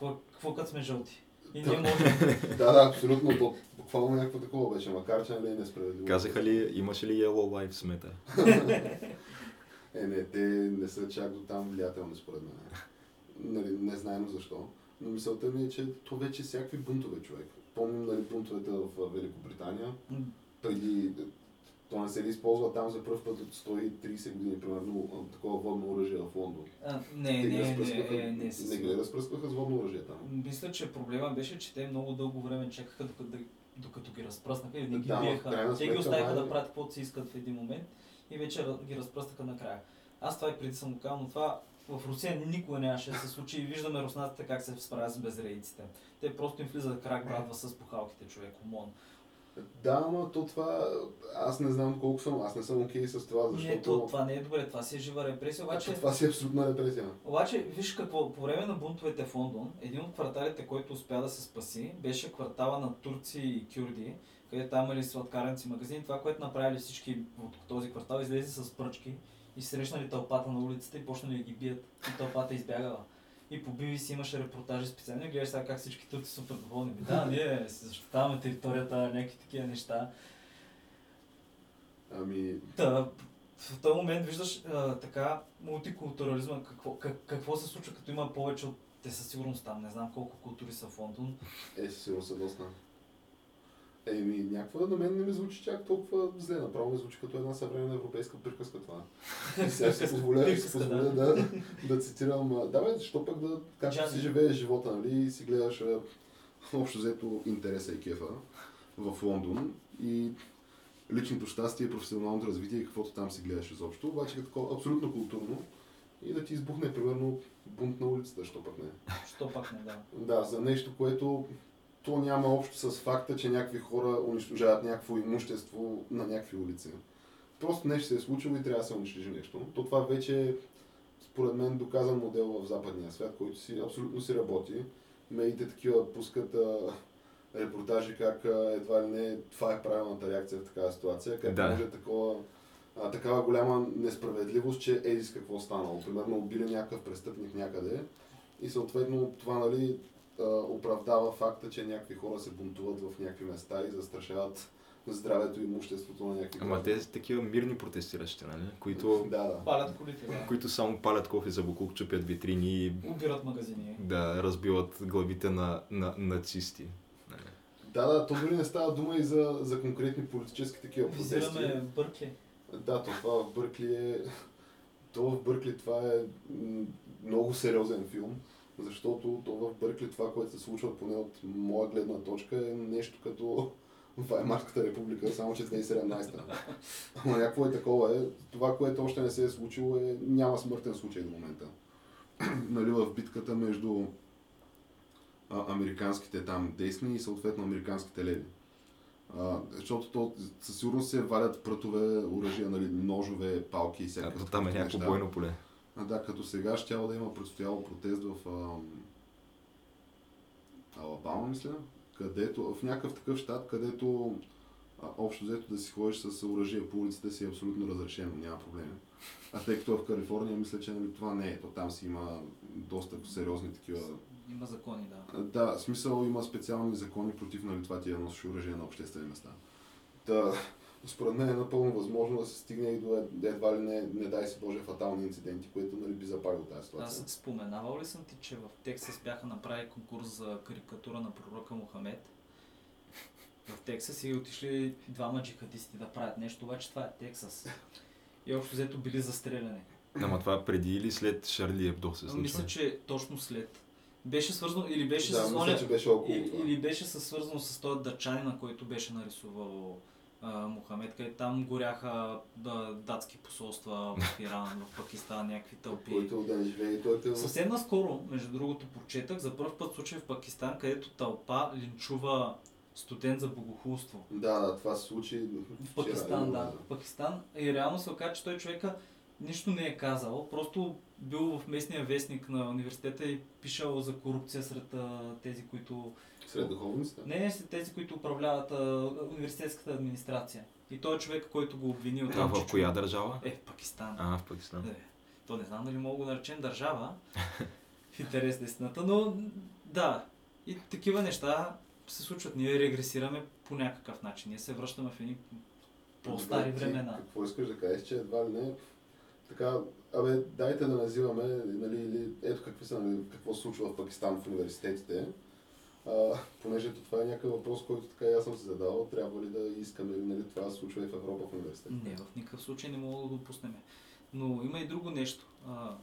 Какво, като сме жълти? И ние можем. Да, да, абсолютно. То, буквално някакво такова беше, макар че нали е несправедливо. Казаха ли, имаше ли Yellow Lives Matter? Е, не, те не са чак до там влиятелни според мен. Нали, не знаем защо. Но мисълта ми е, че то вече всякакви бунтове, човек. Помним нали, бунтовете в Великобритания. Преди то не се ли използва там за първ път от 130 години, примерно, такова водно оръжие в Лондон. А, не, Те не, разпръскваха- не, не, не, не ги ли разпръскваха с водно оръжие там. Мисля, че проблема беше, че те много дълго време чакаха докато, докато ги разпръснаха и не ги Да, биеха. Те ги оставиха да правят каквото си искат в един момент и вече ги разпръснаха накрая. Аз това и преди съм го казал, но това в Русия никога нямаше да се случи и виждаме руснаците как се справят с безредиците. Те просто им влизат крак брадва с пухалките, човек, омон. Да, но то това, аз не знам колко съм, аз не съм окей с това, защото... Не, то, това не е добре, това си е жива репресия, обаче... Това си е абсолютна репресия. Обаче, виж какво, по време на бунтовете в Лондон, един от кварталите, който успя да се спаси, беше квартала на турци и кюрди, където там имали сладкарници магазини. Това, което направили всички от този квартал, излезе с пръчки и срещнали тълпата на улицата и почнали да ги бият. И тълпата избягала. И по BBC имаше репортажи специални, гледаш сега как всички турци супер доволни. Да, ние си защитаваме територията, някакви такива неща. Ами, Та, в този момент виждаш а, така мултикултурализма, какво, как, какво се случва, като има повече от... Те със сигурност там, не знам колко култури са в Лондон. е, със сигурно са доста. Еми, някаква на мен не ми звучи чак толкова зле. Направо ми звучи като една съвременна европейска приказка това. И сега ще си позволя, си позволя да. да, да цитирам. а, Да, бе, защо пък да, Джази. си живееш живота, нали, и си гледаш общо взето интереса и кефа в Лондон и личното щастие, професионалното развитие и каквото там си гледаш изобщо, обаче като абсолютно културно и да ти избухне, примерно, бунт на улицата, що пък не. Що пак не да. Да, за нещо, което то няма общо с факта, че някакви хора унищожават някакво имущество на някакви улици. Просто нещо се е случило и трябва да се унищожи нещо. То това вече според мен, доказан модел в западния свят, който си абсолютно си работи. Медиите такива пускат а, репортажи как а, едва ли не това е правилната реакция в такава ситуация, как Да. може такова, а, такава голяма несправедливост, че еди с какво станало. Примерно убили някакъв престъпник някъде и съответно това нали, оправдава факта, че някакви хора се бунтуват в някакви места и застрашават здравето и имуществото на някакви Ама те са такива мирни протестиращи, нали? Които, Да, да. Палят колите, да. които само палят кофе за буклук, чупят витрини и Убират магазини. да разбиват главите на, на нацисти. Нали? Да, да, то дори не става дума и за, за конкретни политически такива протести. Визираме Бъркли. Да, то това в Бъркли е... То в Бъркли това е много сериозен филм, защото то в Бъркли това, което се случва, поне от моя гледна точка, е нещо като Ваймарската република, само че 2017. Ама някакво е такова е. Това, което още не се е случило е няма смъртен случай до момента. нали, в битката между а, американските там десни и съответно американските леви. А, защото то със сигурност се валят прътове, оръжия, нали, ножове, палки и всякакви. Ето там е някакво бойно поле. А, да, като сега ще да има предстояло протест в ам, Алабама, мисля, където, в някакъв такъв щат, където а, общо взето да си ходиш с оръжие по улиците си е абсолютно разрешено, няма проблеми. А тъй като в Калифорния, мисля, че нали, това не е. То там си има доста сериозни такива. Има закони, да. Да, в смисъл има специални закони против нали, това ти да носиш оръжие на обществени места. Та, според мен е напълно възможно да се стигне и до ед- едва ли не, не дай си Боже, фатални инциденти, което нали, би запалил тази ситуация. Аз споменавал ли съм ти, че в Тексас бяха направили конкурс за карикатура на пророка Мохамед? В Тексас и отишли двама джихадисти да правят нещо, обаче това е Тексас. И общо взето били застреляни. Ама това преди или след Шарли Ебдо се случва? Мисля, че точно след. Беше свързано, или беше да, с мисля, че беше около или, това. или беше свързано с този дъчанина, който беше нарисувал Мохамед, където там горяха да, датски посолства в Иран, в Пакистан, някакви тълпи. Който да живее той е Съвсем наскоро, между другото, прочетах за първ път случай в Пакистан, където тълпа линчува студент за богохулство. Да, да, това се случи В Пакистан, да. В Пакистан. И реално се оказа, че той човека нищо не е казал, просто бил в местния вестник на университета и пишал за корупция сред а, тези, които... Сред духовниците. Не, не, сред тези, които управляват а, университетската администрация. И той е човек, който го обвини от А в коя държава? Е, в Пакистан. А, в Пакистан. Е, то не знам дали мога да го наречем държава, в интерес на истината, но да, и такива неща се случват. Ние регресираме по някакъв начин. Ние се връщаме в едни по-стари времена. Какво искаш да кажеш, че едва ли не така, абе, дайте да називаме, нали, или ето какви са, нали, какво се случва в Пакистан в университетите. А, понеже това е някакъв въпрос, който така и аз съм се задавал, трябва ли да искаме нали, това да се случва и в Европа в университетите. Не, в никакъв случай не мога да го допуснем. Но има и друго нещо. А,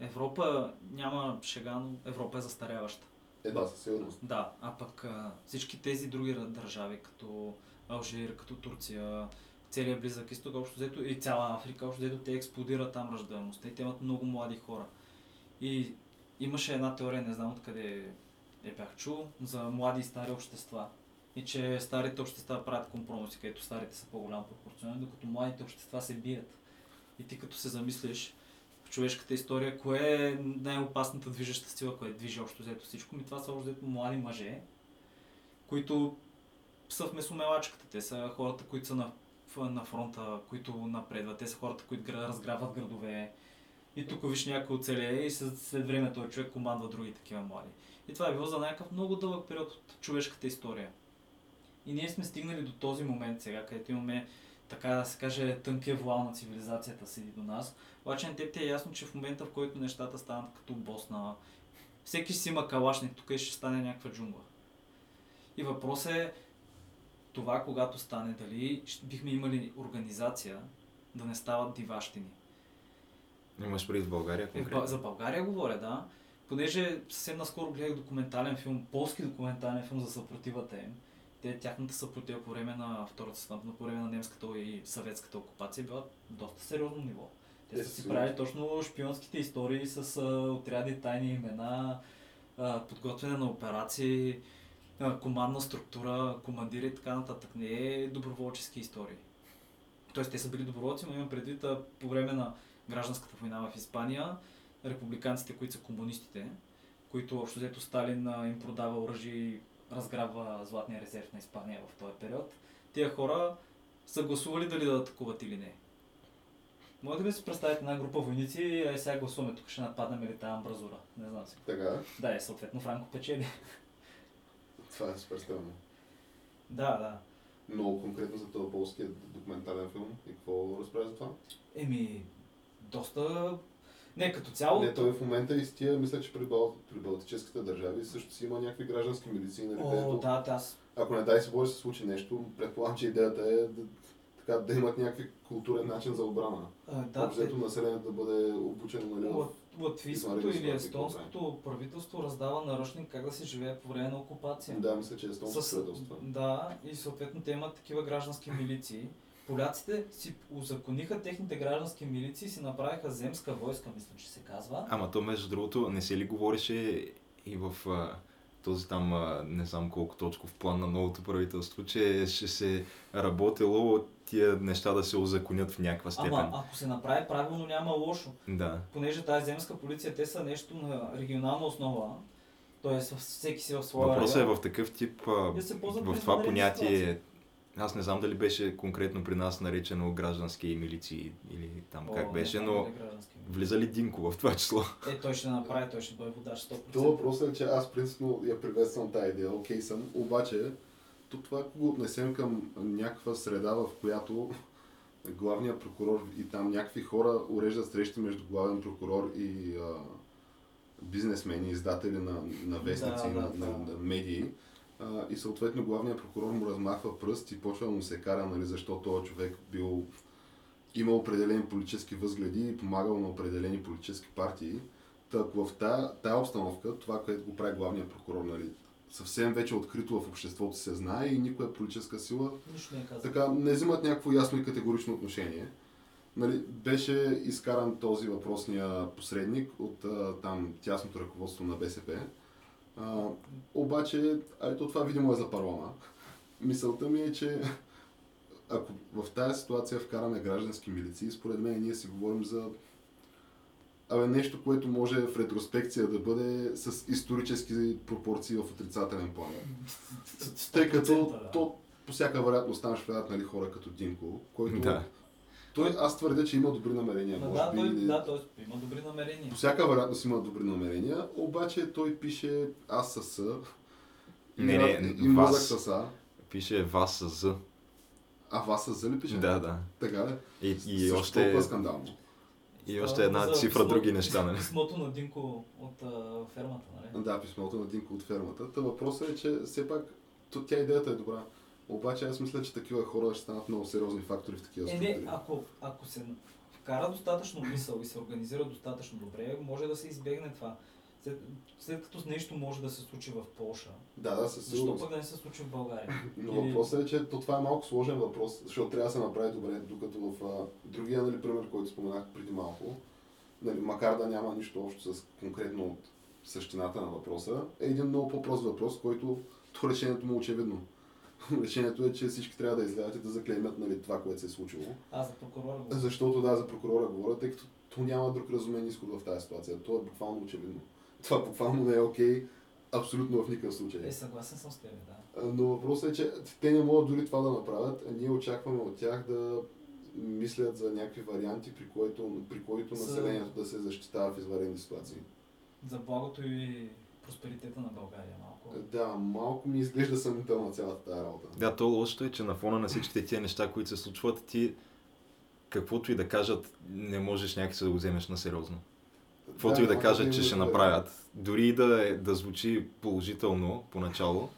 Европа няма шега, но Европа е застаряваща. Е, да, със сигурност. Да, а пък а, всички тези други държави, като Алжир, като Турция, целият близък изток, общо взето и цяла Африка, общо взето те експлодира там раждаемостта и те имат много млади хора. И имаше една теория, не знам откъде я бях чул, за млади и стари общества. И че старите общества правят компромиси, където старите са по-голям пропорционални, докато младите общества се бият. И ти като се замислиш в човешката история, кое е най-опасната движеща сила, която движи общо взето всичко, ми това са общо взето млади мъже, които са в месомелачката. Те са хората, които са на, на фронта, които напредват. Те са хората, които гра- разграбват градове. И тук виж някой оцелее и след, след време този човек командва други такива млади. И това е било за някакъв много дълъг период от човешката история. И ние сме стигнали до този момент сега, където имаме, така да се каже, тънкия вуал на цивилизацията седи до нас. Обаче на теб ти е ясно, че в момента, в който нещата станат като Босна, всеки си има калашник тук и ще стане някаква джунгла. И въпросът е това, когато стане, дали бихме имали организация да не стават диващини. Имаш преди в България Е, конкретно? за България говоря, да. Понеже съвсем наскоро гледах документален филм, полски документален филм за съпротивата им. Те, тяхната съпротива по време на Втората световна, по време на немската и съветската окупация била доста сериозно ниво. Те са са си правили точно шпионските истории с а, отряди, тайни имена, а, подготвяне на операции, командна структура, командири и така нататък. Не е доброволчески истории. Тоест те са били доброволци, но имам предвид по време на гражданската война в Испания, републиканците, които са комунистите, които общо взето Сталин им продава оръжие и разграбва златния резерв на Испания в този период, тия хора са гласували дали да атакуват или не. Може да си представите една група войници и е, сега гласуваме, тук ще нападнем ли тази амбразура? Не знам си. Така, Да, и съответно Франко печели. Това е супер странно. да, да. Много конкретно за този полския документален филм. И какво разправя за това? Еми, доста... Не, като цяло... Не, той в момента и с тия, мисля, че при, Бал... при Балтическите държави също си има някакви граждански медицини, нали, О, където, да, да, ако не дай се Боже се случи нещо, предполагам, че идеята е да, така, да имат някакви културен начин за отбрана. а, да, Да, Обзето населението да бъде обучено нали, в... Лат- Латвийското или естонското правителство раздава наръчник как да се живее по време на окупация. Да, мисля, че е естонско С- правителство. Да, и съответно те имат такива граждански милиции. Поляците си узакониха техните граждански милиции и си направиха земска войска, мисля, че се казва. Ама то между другото не се ли говореше и в а, този там, а, не знам колко точков план на новото правителство, че ще се работило тия неща да се озаконят в някаква степен. Ама ако се направи правилно, няма лошо. Да. Понеже тази земска полиция, те са нещо на регионална основа, т.е. всеки си в своя Въпросът е район. в такъв тип, Да в това понятие, ситуации. Аз не знам дали беше конкретно при нас наречено граждански милиции или там О, как не беше, но граждански. влиза ли Динко в това число? Е, той ще направи, той ще бъде водач 100%. То въпросът е, че аз принципно я приветствам тази идея, окей съм, обаче то това го отнесем към някаква среда, в която главният прокурор и там някакви хора уреждат срещи между главен прокурор и а, бизнесмени, издатели на, на вестници, Да, на, да, на, да. на медии. А, и съответно главният прокурор му размахва пръст и почва да му се кара, нали, защо този човек бил има определени политически възгледи и помагал на определени политически партии. Та, ако в тая, тая обстановка, това, което го прави главният прокурор, нали, съвсем вече открито в обществото се знае и никоя политическа сила не е казал. така не взимат някакво ясно и категорично отношение. Нали, беше изкаран този въпросния посредник от а, там тясното ръководство на БСП. А, обаче, а ето това видимо е за парламент. Мисълта ми е, че ако в тази ситуация вкараме граждански милиции, според мен ние си говорим за Абе, нещо, което може в ретроспекция да бъде с исторически пропорции в отрицателен план. Тъй като 100%, да. то по всяка вероятност там ще влязат нали, хора като Динко, който... Да. Той, аз твърдя, че има добри намерения, Ма може да, би. той, или- да, той има добри намерения. По всяка вероятност има добри намерения, обаче той пише аз с С. Не, не, и вас. с А. Пише вас с З. А вас с З ли пише? Да, да. Така ли? И, и Също още, толкова скандално. и още една за цифра писмо- други неща, нали? Писмото на Динко от а, фермата, нали? Да, писмото на Динко от фермата. Та въпросът е, че все пак тя идеята е добра. Обаче аз мисля, че такива хора ще станат много сериозни фактори в такива Е, структури. не, ако, ако се вкара достатъчно мисъл и се организира достатъчно добре, може да се избегне това. След, след като нещо може да се случи в Полша, Да, да, със защо пък да не се случи в България? Но Или- въпросът е, че то това е малко сложен въпрос, защото трябва да се направи добре, докато в а, другия нали, пример, който споменах преди малко, нали, макар да няма нищо общо с конкретно от същината на въпроса, е един много по-прост въпрос, който то решението му е очевидно. Решението е, че всички трябва да излязат и да заклеймят нали, това, което се е случило. А, за прокурора го. Защото да, за прокурора говоря, тъй като то няма друг разумен изход в тази ситуация. То е буквално очевидно. Това буквално не е окей, абсолютно в никакъв случай. Е, съгласен съм с теб, да. Но въпросът е, че те не могат дори това да направят, а ние очакваме от тях да мислят за някакви варианти, при които, при които населението да се защитава в извънредни ситуации. За благото и просперитета на България малко. Да, малко ми изглежда съмнителна цялата тази работа. Да, то лошото е, че на фона на всичките тия неща, които се случват, ти каквото и да кажат, не можеш някакси да го вземеш на сериозно. Каквото и да кажат, че ще направят, дори и да, е, да звучи положително поначало,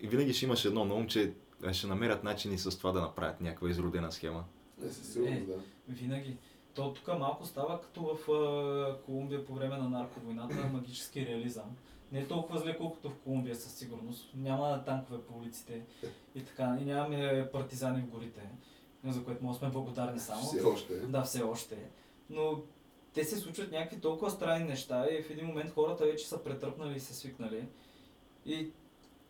и винаги ще имаш едно на ум, че ще намерят начини с това да направят някаква изродена схема. Е, със сигурност, Е. да. Винаги. То тук малко става като в а, Колумбия по време на нарковойната, магически реализъм. Не е толкова зле, колкото в Колумбия със сигурност. Няма танкове по улиците и така. И нямаме партизани в горите, за което може сме благодарни само. Все още. Да, все още. Но те се случват някакви толкова странни неща и в един момент хората вече са претръпнали и се свикнали. И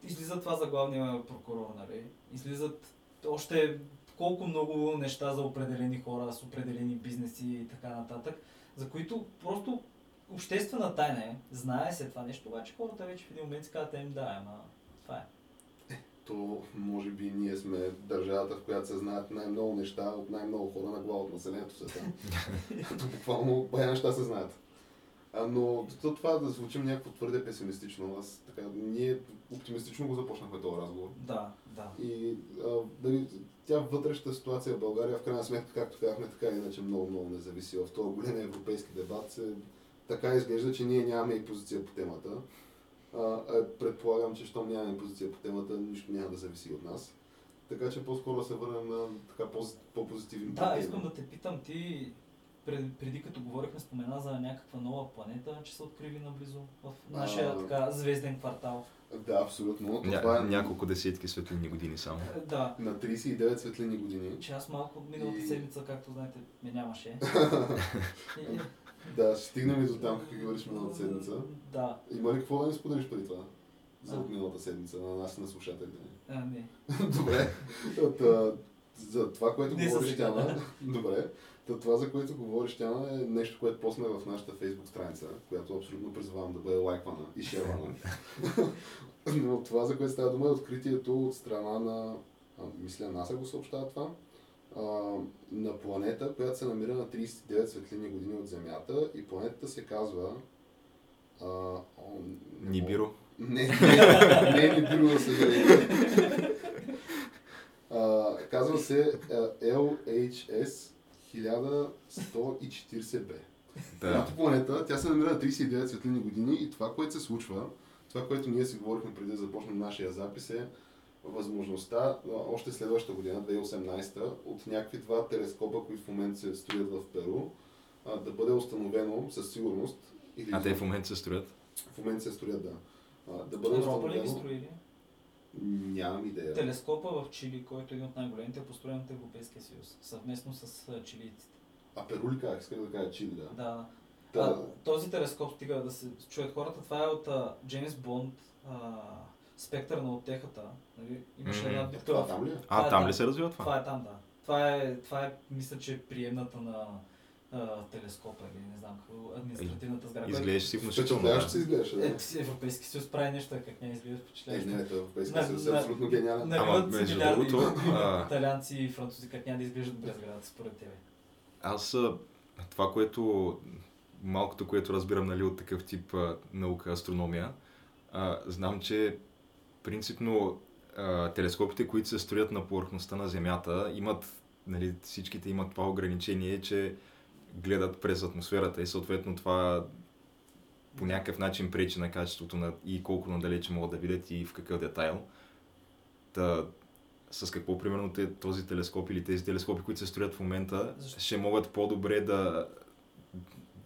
излиза това за главния прокурор, нали? Излизат още колко много неща за определени хора с определени бизнеси и така нататък, за които просто обществена тайна е. Знае се това нещо, обаче хората вече в един момент си казват, им да, ама това е. То, може би, ние сме държавата, в която се знаят най-много неща от най-много хора на глава от населението света. То буквално бая неща се знаят. А, но то това да звучим някакво твърде песимистично. Аз така, ние оптимистично го започнахме този разговор. Да, да. И а, дали, тя вътрешната ситуация в България, в крайна сметка, както казахме, така иначе много, много не зависи. В този голям европейски дебат се, така изглежда, че ние нямаме и позиция по темата. А, предполагам, че щом нямаме позиция по темата, нищо няма да зависи от нас. Така че по-скоро да се върнем на така по- по-позитивни Да, искам да те питам, ти пред, преди като говорихме спомена за някаква нова планета, че са открили наблизо в нашия А. така звезден квартал. Да, абсолютно. Ня, Това е няколко десетки светлини години само. Е, Да, на 39 светлини години. че аз малко от миналата И- седмица, както знаете, ме нямаше. Да, ще стигнем и до там, как говориш миналата седмица. Да. Има ли какво да ни споделиш преди това? за от миналата седмица на нас на слушателите. А, не. Добре. От, а, за това, което Не говориш, сега, да. добре. Та това, за което говориш, Тяна, е нещо, което посна в нашата фейсбук страница, която абсолютно призовавам да бъде лайквана и шервана. Но това, за което става дума, е откритието от страна на, а, мисля, НАСА го съобщава това, а, на планета, която се намира на 39 светлини години от Земята и планетата се казва а, о, не Нибиро. не, не е Нибиро, за съжаление. Казва се LHS 1140b. Да. Едната планета, тя се намира на 39 светлини години и това, което се случва, това, което ние си говорихме преди да започнем нашия запис е възможността още следващата година, 2018, от някакви два телескопа, които в момента се строят в Перу, да бъде установено със сигурност. Или А те в момента се строят. в момента се строят, да. Да бъде Европа ли ги установено. строили? Нямам идея. Телескопа в Чили, който е един от най-големите, е построен от Европейския съюз, съвместно с чилийците. А Перу ли как? Исках да кажа Чили, да. Да. Та, А, този телескоп, стига да се чуят хората, това е от а, Джеймс Бонд, а, Спектър на отехата. Нали? Имаше Мгм. една битка това в... там ли е? А, Да, там ли се развива това? Това е там, да. Това е, това е мисля, че приемната на а, телескопа или не знам какво, административната сграда. Изглеждаш си внушително. Да. се изглеждаше, да. Е, Европейски съюз прави нещо, как няма изглежда Е, впечатляващо. не, това Европейския На- съюз е абсолютно гениален. на- Ама между другото, Италианци и французи как няма да изглеждат добре сградата, според тебе. Аз това, което малкото, което разбирам нали, от такъв тип а, наука, астрономия, а, знам, че принципно а, телескопите, които се строят на повърхността на Земята, имат, нали, всичките имат това ограничение, че гледат през атмосферата и съответно това по някакъв начин пречи на качеството на и колко надалече могат да видят и в какъв детайл. Та, с какво примерно те, този телескоп или тези телескопи, които се строят в момента, Защо? ще могат по-добре да,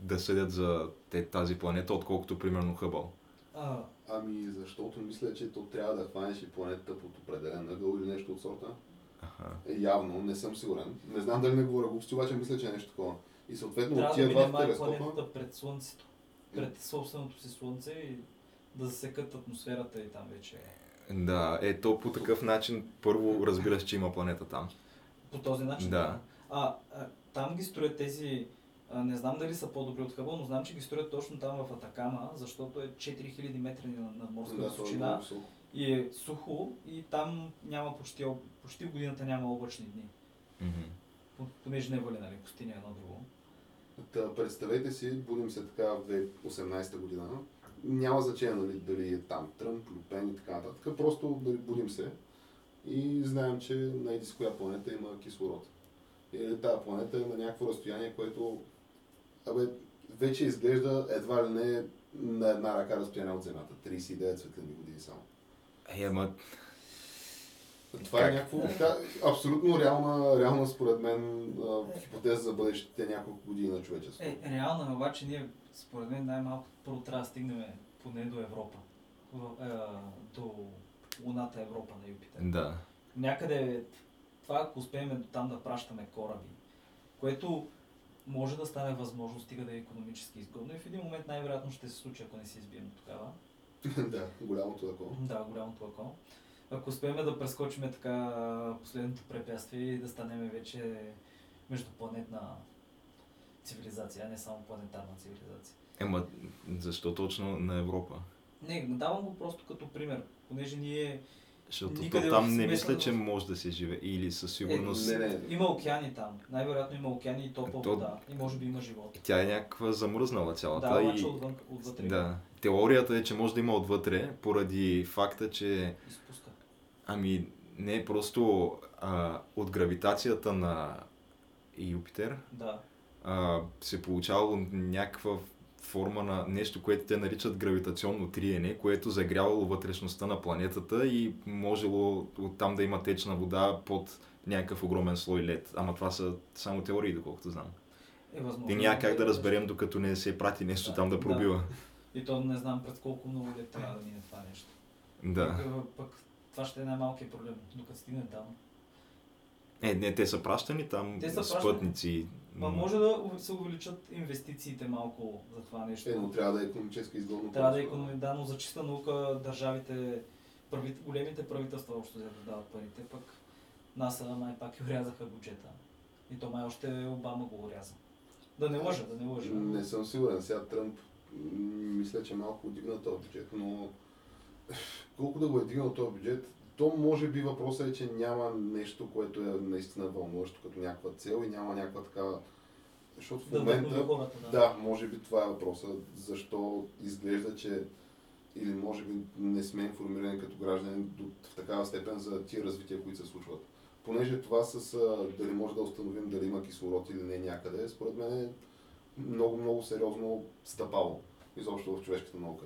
да съдят за те, тази планета, отколкото примерно Хъбъл. А, Ами, защото мисля, че то трябва да хванеш и планетата под определен ъгъл или нещо от сорта. Аха. Явно, не съм сигурен. Не знам дали не говоря глупости, обаче мисля, че е нещо такова. И съответно от трябва да тия два май телескопа... планетата пред Слънцето. Пред собственото си Слънце и да засекат атмосферата и там вече. Да, е то по такъв начин първо разбираш, че има планета там. По този начин. Да. А, а там ги строят тези, не знам дали са по-добри от Хъбъл, но знам, че ги строят точно там в Атакама, защото е 4000 метра на, на морска Да, е височина високо. и е сухо и там няма почти, об- почти годината няма облачни дни. Пон- Понеже не вали, нали, пустиня е едно друго. Та, представете си, будим се така в 2018 година. Няма значение нали, дали е там Тръмп, Люпен и така нататък. Просто нали, будим се и знаем, че на еди с коя планета има кислород. И тази планета е на някакво разстояние, което абе, вече изглежда едва ли не на една ръка разстояние от Земята. 39 светлини години само. Е, ама Това е Как? някакво така, абсолютно реална, реална според мен хипотеза за бъдещите няколко години на човечеството. Е, реално е, обаче ние, според мен, най-малко първо трябва да стигнем поне до Европа. Е, до Луната Европа на Юпитер. да. Някъде, това ако успеем до там да пращаме кораби, което може да стане възможно, стига да е економически изгодно и в един момент най-вероятно ще се случи, ако не се избием тогава. да, голямото такова. Да, голямото ако. Ако успеем да прескочим така последното препятствие и да станем вече междупланетна цивилизация, а не само планетарна цивилизация. Ема, защо точно на Европа? Не, давам го просто като пример, понеже ние Защото Никъде то там не мисля, че може да се живее. Или със сигурност... не, не. има океани там. Най-вероятно има океани и топла То- вода. И може би има живот. Тя е някаква замръзнала цялата. Да, и... отвън, отвътре. Да. Теорията е, че може да има отвътре, поради факта, че изпуска. Ами, не, просто а, от гравитацията на Юпитер Да. а, се получавало някаква форма на нещо, което те наричат гравитационно триене, което загрявало вътрешността на планетата и можело оттам да има течна вода под някакъв огромен слой лед. Ама това са само теории, доколкото знам. Е възможно. И няма как да е- разберем, докато не се прати нещо Да, там да да. пробива. И то не знам през колко много лет трябва да мине това нещо. Да. Пък, пък това ще е най-малкият проблем, докато стигне там. Е, не, те са пращани там Те са спътници. Ма може да се увеличат инвестициите малко за това нещо. Е, но трябва да е економически изгодно. Трябва да е просто. економи... Да, но за чиста наука държавите, прави... големите правителства общо взето дават парите, пък НАСА май пак и урязаха бюджета. И то май още Обама го уряза. Да не лъжа, да не лъжа. Не съм сигурен. Сега Тръмп мисля, че малко дигна този бюджет, но колко да го е дигнал този бюджет, то може би въпросът е, че няма нещо, което е наистина вълнуващо като някаква цел и няма някаква такава... Защото в Да момента... хората, да. Да, може би това е въпросът. Защо изглежда, че или може би не сме информирани като граждани до, в такава степен за тия развития, които се случват. Понеже това с дали може да установим дали има кислород или не някъде, според мен е много, много сериозно стъпало изобщо в човешката наука.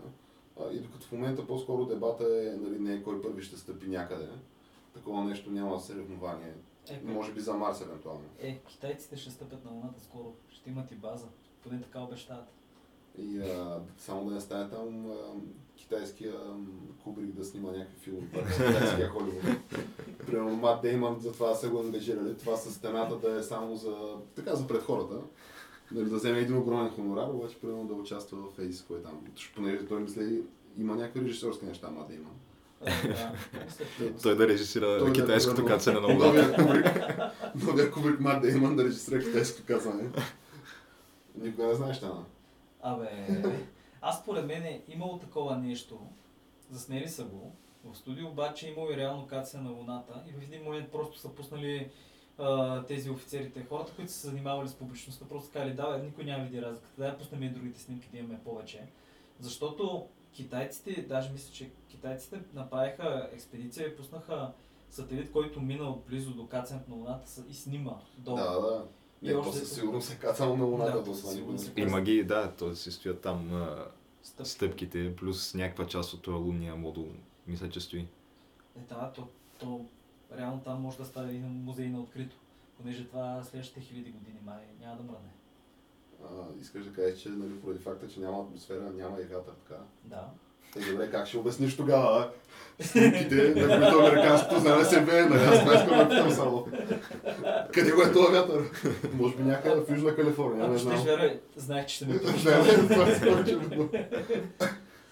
И докато в момента по-скоро дебата е нали, не кой първи ще стъпи някъде, такова нещо няма съревнование. Е, Може би за Марс евентуално. е, китайците ще стъпят на Луната скоро. Ще имат и база. Поне така обещават. И а, само да не стане там а, китайския Кубрик да снима някакви филми, китайския Холивуд. Примерно Мат Дейман за това са го ангажирали, това с стената да е само за, така, за пред хората. Нали, да вземе един огромен хонорар, обаче примерно да участва в Ейс, кой е там. Защото Понеже той мисли, има някакви режисьорски неща. Е, да, мисля, че- Той да режисира Той да, китайското кацане на Луната. Новия Кубрик, новия Кубрик Мат Дейман да режисира китайското казване. Никога не знаеш това. Абе, аз според мен е имало такова нещо. Заснели са го. В студио обаче е имало и реално кацане на Луната и в един момент просто са пуснали а, тези офицерите, хората, които са се занимавали с публичността, просто казали, да, никой няма види разликата, дай пуснем и другите снимки да имаме повече. Защото китайците, даже мисля, че китайците направиха експедиция и пуснаха сателит, който мина близо до кацането на Луната и снима долу. Да, да. И то още- със сигурност се кацало на луната, Да, то със това никога не сигурност. се Има ги, да, то си стоят там а, Стъпки. стъпките, плюс някаква част от лунния модул, мисля, че стои. Е, да, то, то реално там може да стане един музей на открито. Понеже това следващите хиляди години май няма да мръдне. А, искаш да кажеш, че нали, поради факта, че няма атмосфера, няма и вятър, така. Да. Е, добре, как ще обясниш тогава? Снимките, на които американското знаме се бе, нали? Аз това искам да питам само. Къде го е този вятър? Може би някъде в Южна Калифорния, не ще знам. вярвай, знаех, че ще ме питаш.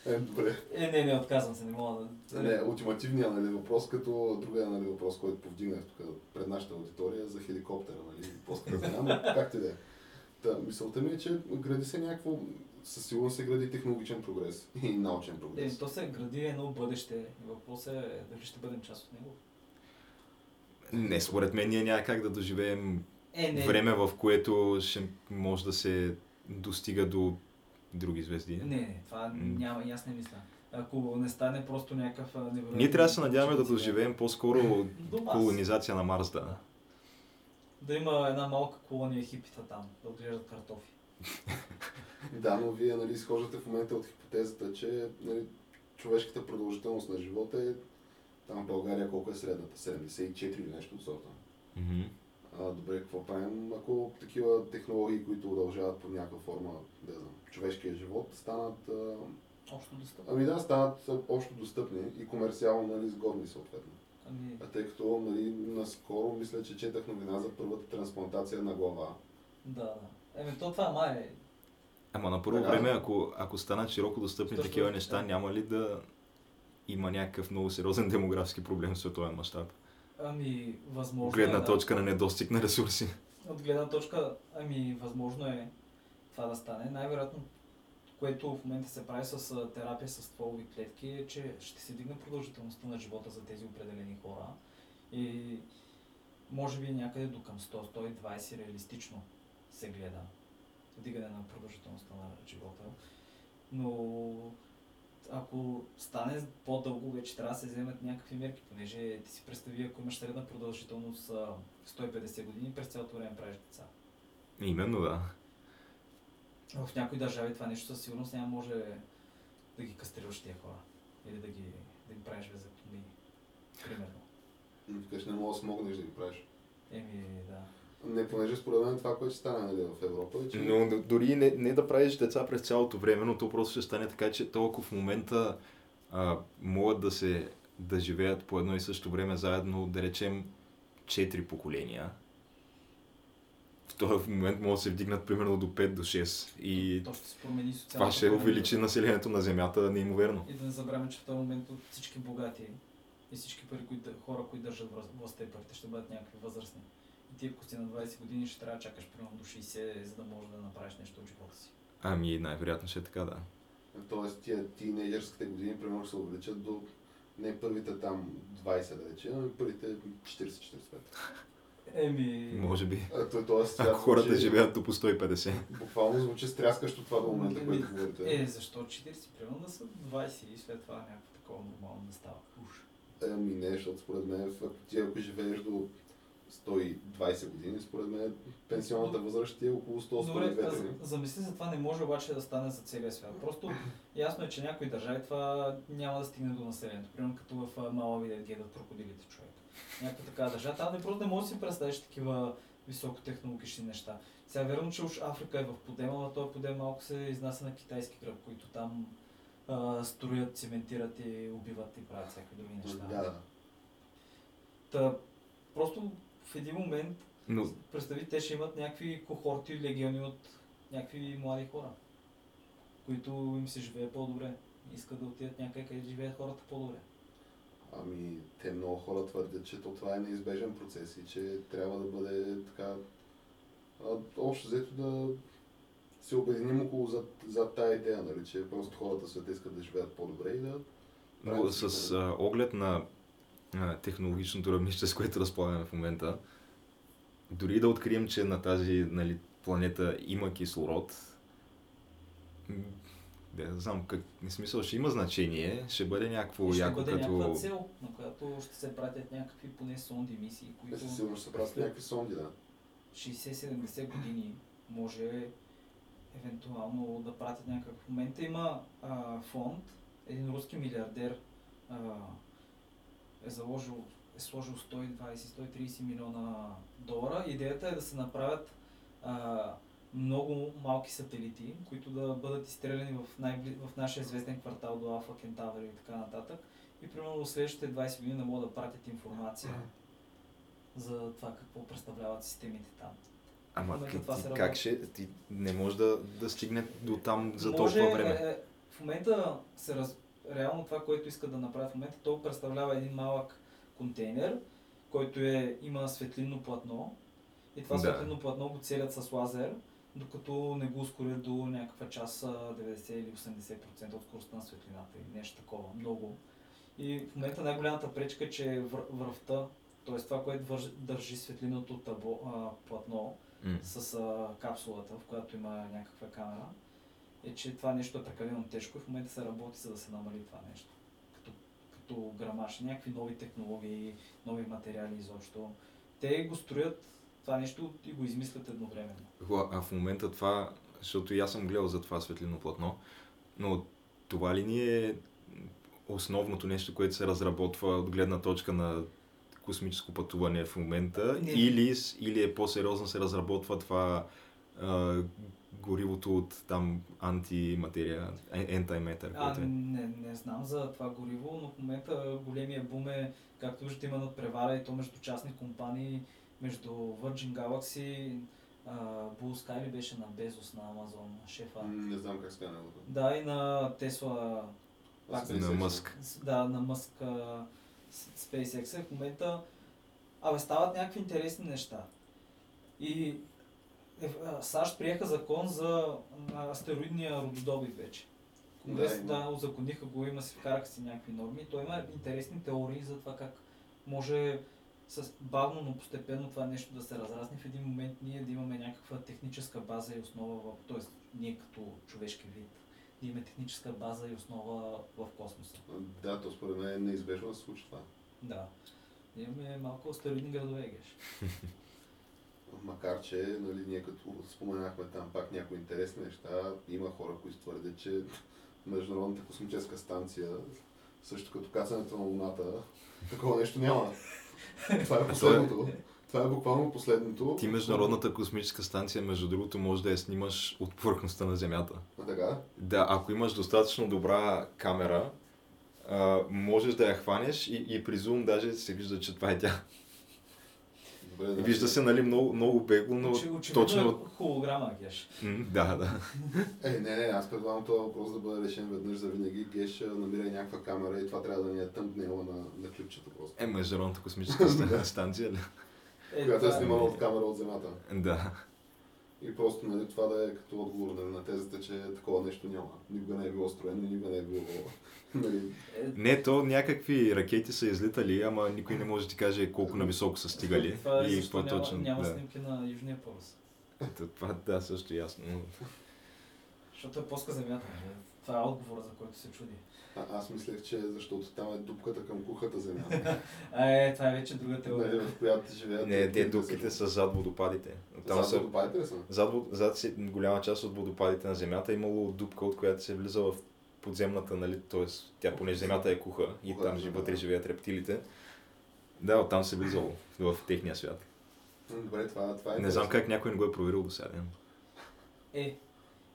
Не, не, това е. Е, добре. Е, не, не, отказвам се, не мога да... Не, ултимативният нали, въпрос, като другия нали, въпрос, който повдигнах тук пред нашата аудитория за хеликоптера, нали, после да знам, как ти да е. Та, мисълта ми е, че гради се някакво, със сигурност се гради технологичен прогрес и научен Е, прогрес. то се гради едно бъдеще. Въпросът е дали ще бъдем част от него. Не, според мен ние няма как да доживеем Е, не. време, в което ще може да се достига до други звезди. Не, не, това няма, и аз не мисля. Ако не стане просто някакъв невероятен... Ние трябва да се надяваме да доживеем по-скоро колонизация на Марс, да. Да има една малка колония хипита там, да отглеждат картофи. Да, но вие нали, изхождате в момента от хипотезата, че нали, човешката продължителност на живота е там в България колко е средната? 74 или нещо от сорта. Мгм. А, добре, какво правим, ако такива технологии, които удължават по някаква форма, да знам, човешкия живот, станат, а, Общо достъпно. ами да, станат общо достъпни и комерциално нали, сгодни съответно. Ами, А тъй като нали, наскоро мисля, че четах новина за първата трансплантация на глава. да, да. Еми, то това май е. Ама на първо време, ако, ако станат широко достъпни Точно, такива да. неща, няма ли да има някакъв много сериозен демографски проблем в световен мащаб? Ами, възможно От гледна е, да. точка на недостиг на ресурси. От гледна точка, ами, възможно е това да стане. Най-вероятно, което в момента се прави с терапия с стволови клетки, е, че ще се дигне продължителността на живота за тези определени хора. И може би някъде до към 100-120 реалистично се гледа. Вдигане на продължителността на живота. Но ако стане по-дълго, вече трябва да се вземат някакви мерки, понеже ти си представи, ако имаш средна продължителност а, 150 години, през цялото време правиш деца. Именно, да. В някои държави това нещо със сигурност няма може да ги кастрираш тия хора. Или да ги, да ги правиш везектомии. Примерно. Викаш, не мога да смогнеш да ги правиш. Еми, да. Не, понеже според мен това, което ще стане нали, в Европа, е, че... Но дори не, не да правиш деца през цялото време, но то просто ще стане така, че толкова в момента а, могат да се да живеят по едно и също време заедно, да речем, 4 поколения, в този момент могат да се вдигнат примерно до 5 до 6. И То ще се промени социалната това ще увеличи населението на Земята неимоверно. И да не забравяме, че в този момент от всички богати и всички пари, които, хора, които държат власт- властта и парите, ще бъдат някакви възрастни. И ти, ако си на 20 години, ще трябва да чакаш примерно до 60, за да можеш да направиш нещо от живота си. Ами най-вероятно ще е така, да. Тоест тия тинейджърските години примерно ще се увеличат до не първите там 20 да рече, ами първите 40-45. Еми... Е, Може би. А, то, тоест, Ако хората звучи- живеят до по 150. Буквално звучи стряскащо това до момента, Еми, което говорите. Е, защо 40? Примерно да са 20 и след това някакво такова нормално да става. Уж. Ами не, защото според мен, ако ти ако живееш до 120 години, според мен пенсионната възраст ти е около 100-102 Добре, замисли за това не може обаче да стане за целия свят. Просто ясно е, че някои държави това няма да стигне до населението. Примерно като в Малави да гледат крокодилите човек. Някаква така държава. Там не просто не можеш да си представиш такива високотехнологични неща. Сега верно, че уж Африка е в подема, но този подем малко се изнася на китайски гръб, които там а, строят, цементират и убиват и правят всякакви други неща. Да, да. Та, просто в един момент Но Представи, те ще имат някакви кохорти, легиони от някакви млади хора, които им се живее по-добре. Искат да отидат някъде, където живеят хората по-добре. Ами, те много хора твърдят, че то това е неизбежен процес и че трябва да бъде така, а, общо взето да се обединим около за, за тая идея, нали, че просто хората света искат да живеят по-добре и да Но с а, оглед на а, технологичното равнище, с което разполагаме в момента, дори да открием, че на тази нали, планета има кислород, да, не знам, как, не смисъл, ще има значение, ще бъде някакво ще яко бъде като... някаква цел, на която ще се пратят някакви поне сонди мисии, които със сигурност се правят някакви сонди, да. 60-70 години може евентуално да пратят някакъв. В момента има а, фонд, един руски милиардер а, е заложил, е сложил 120-130 милиона долара. Идеята е да се направят а, много малки сателити, които да бъдат изстреляни в, най- в нашия известен квартал до Алфа Кентавър и така нататък. И примерно в следващите 20 години да могат да пратят информация за това какво представляват системите там. Ама момента как, това ти, се как ще... Ти не може да, да стигне до там за Може, толкова време. Е, в момента се раз... реално това, което искат да направят в момента, то представлява един малък контейнер, който е, има светлинно платно и това Да. светлинно платно го целят с лазер, докато не го ускорят до някаква час а, 90 или 80% от скоростта на светлината или нещо такова, много. И в момента най-голямата пречка е, че вър- връвта, т.е. това, което държи светлиното табло, а, платно, М. с а, капсулата, в която има някаква камера, е, че това нещо е прекалено тежко и в момента се работи за да се намали това нещо. Като, като грамаж, някакви нови технологии, нови материали изобщо. Те го строят това нещо и го измислят едновременно. А в момента това, защото и аз съм гледал за това светлино платно, но това ли ни е основното нещо, което се разработва от гледна точка на космическо пътуване в момента, Не. или, или е по-сериозно се разработва това а, горивото от там антиматерия, антиметър, А, е. не, не знам за това гориво, но в момента големия бум е, както виждате, има надпревара и то между частни компании, между Virgin Galaxy, Blue Sky ли беше на Безос на Амазон, шефа. Не знам как неговото. Да, и на Тесла. На Мъск. да, на Мъск, SpaceX. В момента, абе, стават някакви интересни неща. И е, САЩ приеха закон за астероидния рододобив вече. Конгрес, Да, да, има. узакониха го, има си, вкараха си някакви норми. Той има интересни теории за това как може с бавно, но постепенно това нещо да се разрасне в един момент ние да имаме някаква техническа база и основа, в, т.е. ние като човешки вид, да имаме техническа база и основа в космоса. Да, то според мен е неизбежно да се случи това. Да. Да Имаме малко астероидни градове, геш. Макар, че нали, ние като споменахме там пак някои интересни неща, има хора, които твърдят, че Международната космическа станция, също като кацането на Луната, такова нещо няма. Това е последното. Това е буквално последното. Ти Международната космическа станция, между другото, може да я снимаш от повърхността на Земята. А така? Да, ако имаш достатъчно добра камера, а, можеш да я хванеш и, и при зум даже се вижда, че това е тя. Добре, Вижда се, нали, много, много бегло, но Очи- очевидно точно... е холограма, Геш. М, Да, да. Е, не, не, аз предлагам този въпрос да бъде решен веднъж за винаги. Геш намира някаква камера и това трябва да ни е тъмпнела на, на клипчета просто. Е, Международната космическа ста- станция, ли? Е, която е това снимала от камера от Земята. Да. И просто нали, това да е като отговор нали, на тезата, че такова нещо няма. Никога не е било строено, никога не е било... Нали, е, Не, то някакви ракети са излитали, ама никой не може да ти каже колко нависоко са стигали. Това е и защо какво няма, точно. няма да. снимки на Южния полюс. Ето, Това, да, също ясно. но- Защото е плоска земята. Това е отговора, за който се чуди. А, аз мислех, че защото там е дупката към кухата земя. А, е, това е вече друга теория. в която живеят. Не, те дупките са зад водопадите. Там са, водопадите ли са? зад, зад си, голяма част от водопадите на Земята е имало дупка, от която се влиза в подземната, нали, т.е. тя, понеже Земята е куха и Куха, там да. вътре живеят рептилите. Да, оттам се влизало в техния свят. Добре, това, това е. Не знам как някой не го е проверил до сега. Е,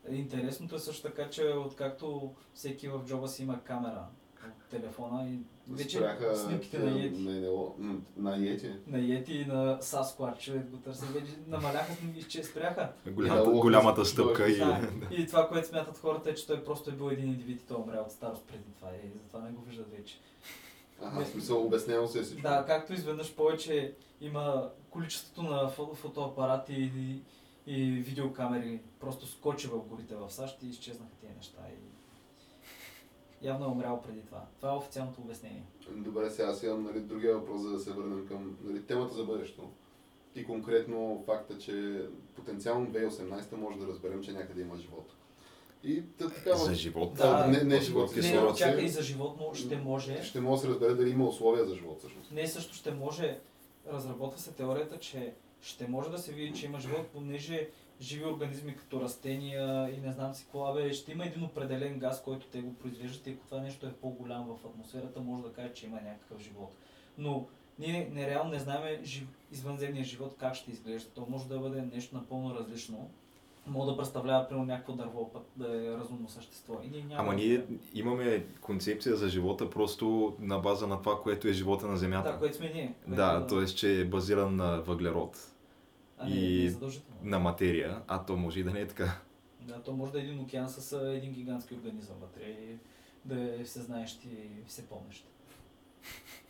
интересното е също така, че откакто всеки в джоба си има камера от телефона и вече Спряха снимките на Йети, На, НЛО, м, на Йети. на Йети и на Sasquatch, човек го търси, вече намаляха и че спряха. Голямата, Да, голямата стъпка и... Да, и това, което смятат хората е, че той просто е бил един индивид и той е умрял от старост преди това и затова не го виждат вече. Ага, Не. в смисъл обяснено се е всичко. Да, както изведнъж повече има количеството на фо- фотоапарати и, и видеокамери просто скочи в горите в САЩ и изчезнаха тези неща. И явно е умрял преди това. Това е официалното обяснение. Добре, сега аз имам нали, другия въпрос, за да се върнем към нали, темата за бъдещето. И конкретно факта, че потенциално 2018 може да разберем, че някъде има живот. И та, така, За живот. Да, не- не живот, Не, кислород. кислород. чакай и за животно ще може. ще може да се разбере дали има условия за живот всъщност. Не, също ще може. Разработва се теорията, че ще може да се види, че има живот, понеже живи организми като растения и не знам си какво, абе, ще има един определен газ, който те го произвеждат и ако това нещо е по-голям в атмосферата, може да каже, че има някакъв живот. Но ние нереално не знаем жив... извънземния живот как ще изглежда. То може да бъде нещо напълно различно. Може да представлява примерно някакво дърво, пък да е разумно същество. И ние няма Ама да ние имаме концепция за живота просто на база на това, което е живота на Земята. Да, което сме ние. Да, което- т.е. че е базиран на въглерод, А, не, и не е задължително. на материя, а то може и да не е така. Да, то може да е един океан с един гигантски организъм вътре и да е всезнаещ и всепомнещ.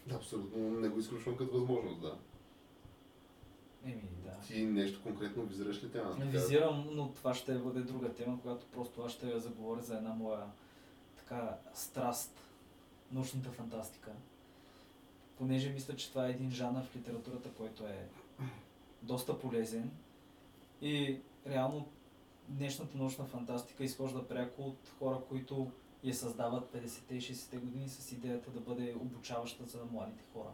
Да, абсолютно не го изключвам като възможност, да. Еми, да. Ти нещо конкретно визираш ли тема? Не визирам, но това ще бъде друга тема, която просто аз ще заговоря за една моя така страст, научната фантастика. Понеже мисля, че това е един жанр в литературата, който е доста полезен и реално днешната научна фантастика изхожда пряко от хора, които я създават 50-те и 60-те години с идеята да бъде обучаваща за младите хора.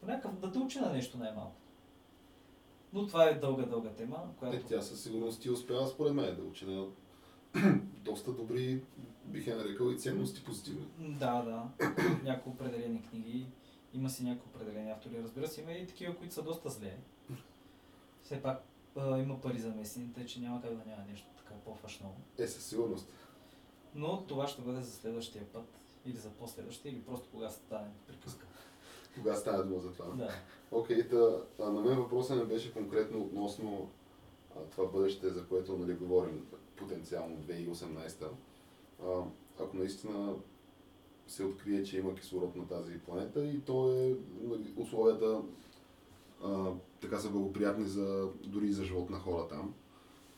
По някакъв, да те учи на нещо най-малко. Но това е дълга, дълга тема, която... Е, тя със сигурност ти успява според мен да учи на доста добри, бих я нарекал и ценности позитивни. Да, да. Някои определени книги. Има си някои определени автори. Разбира се, има и такива, които са доста зле. Все пак а, има пари за месените, че няма как да няма нещо така по-фашново. Е, със сигурност. Но това ще бъде за следващия път. Или за последващия, или просто кога стане приказка. Кога става дума за това? Да. Окей, а, на мен въпросът не беше конкретно относно а, това бъдеще, за което нали, говорим потенциално 2018. А, ако наистина се открие, че има кислород на тази планета и то е нали, условията а, така са благоприятни за, дори и за живот на хора там.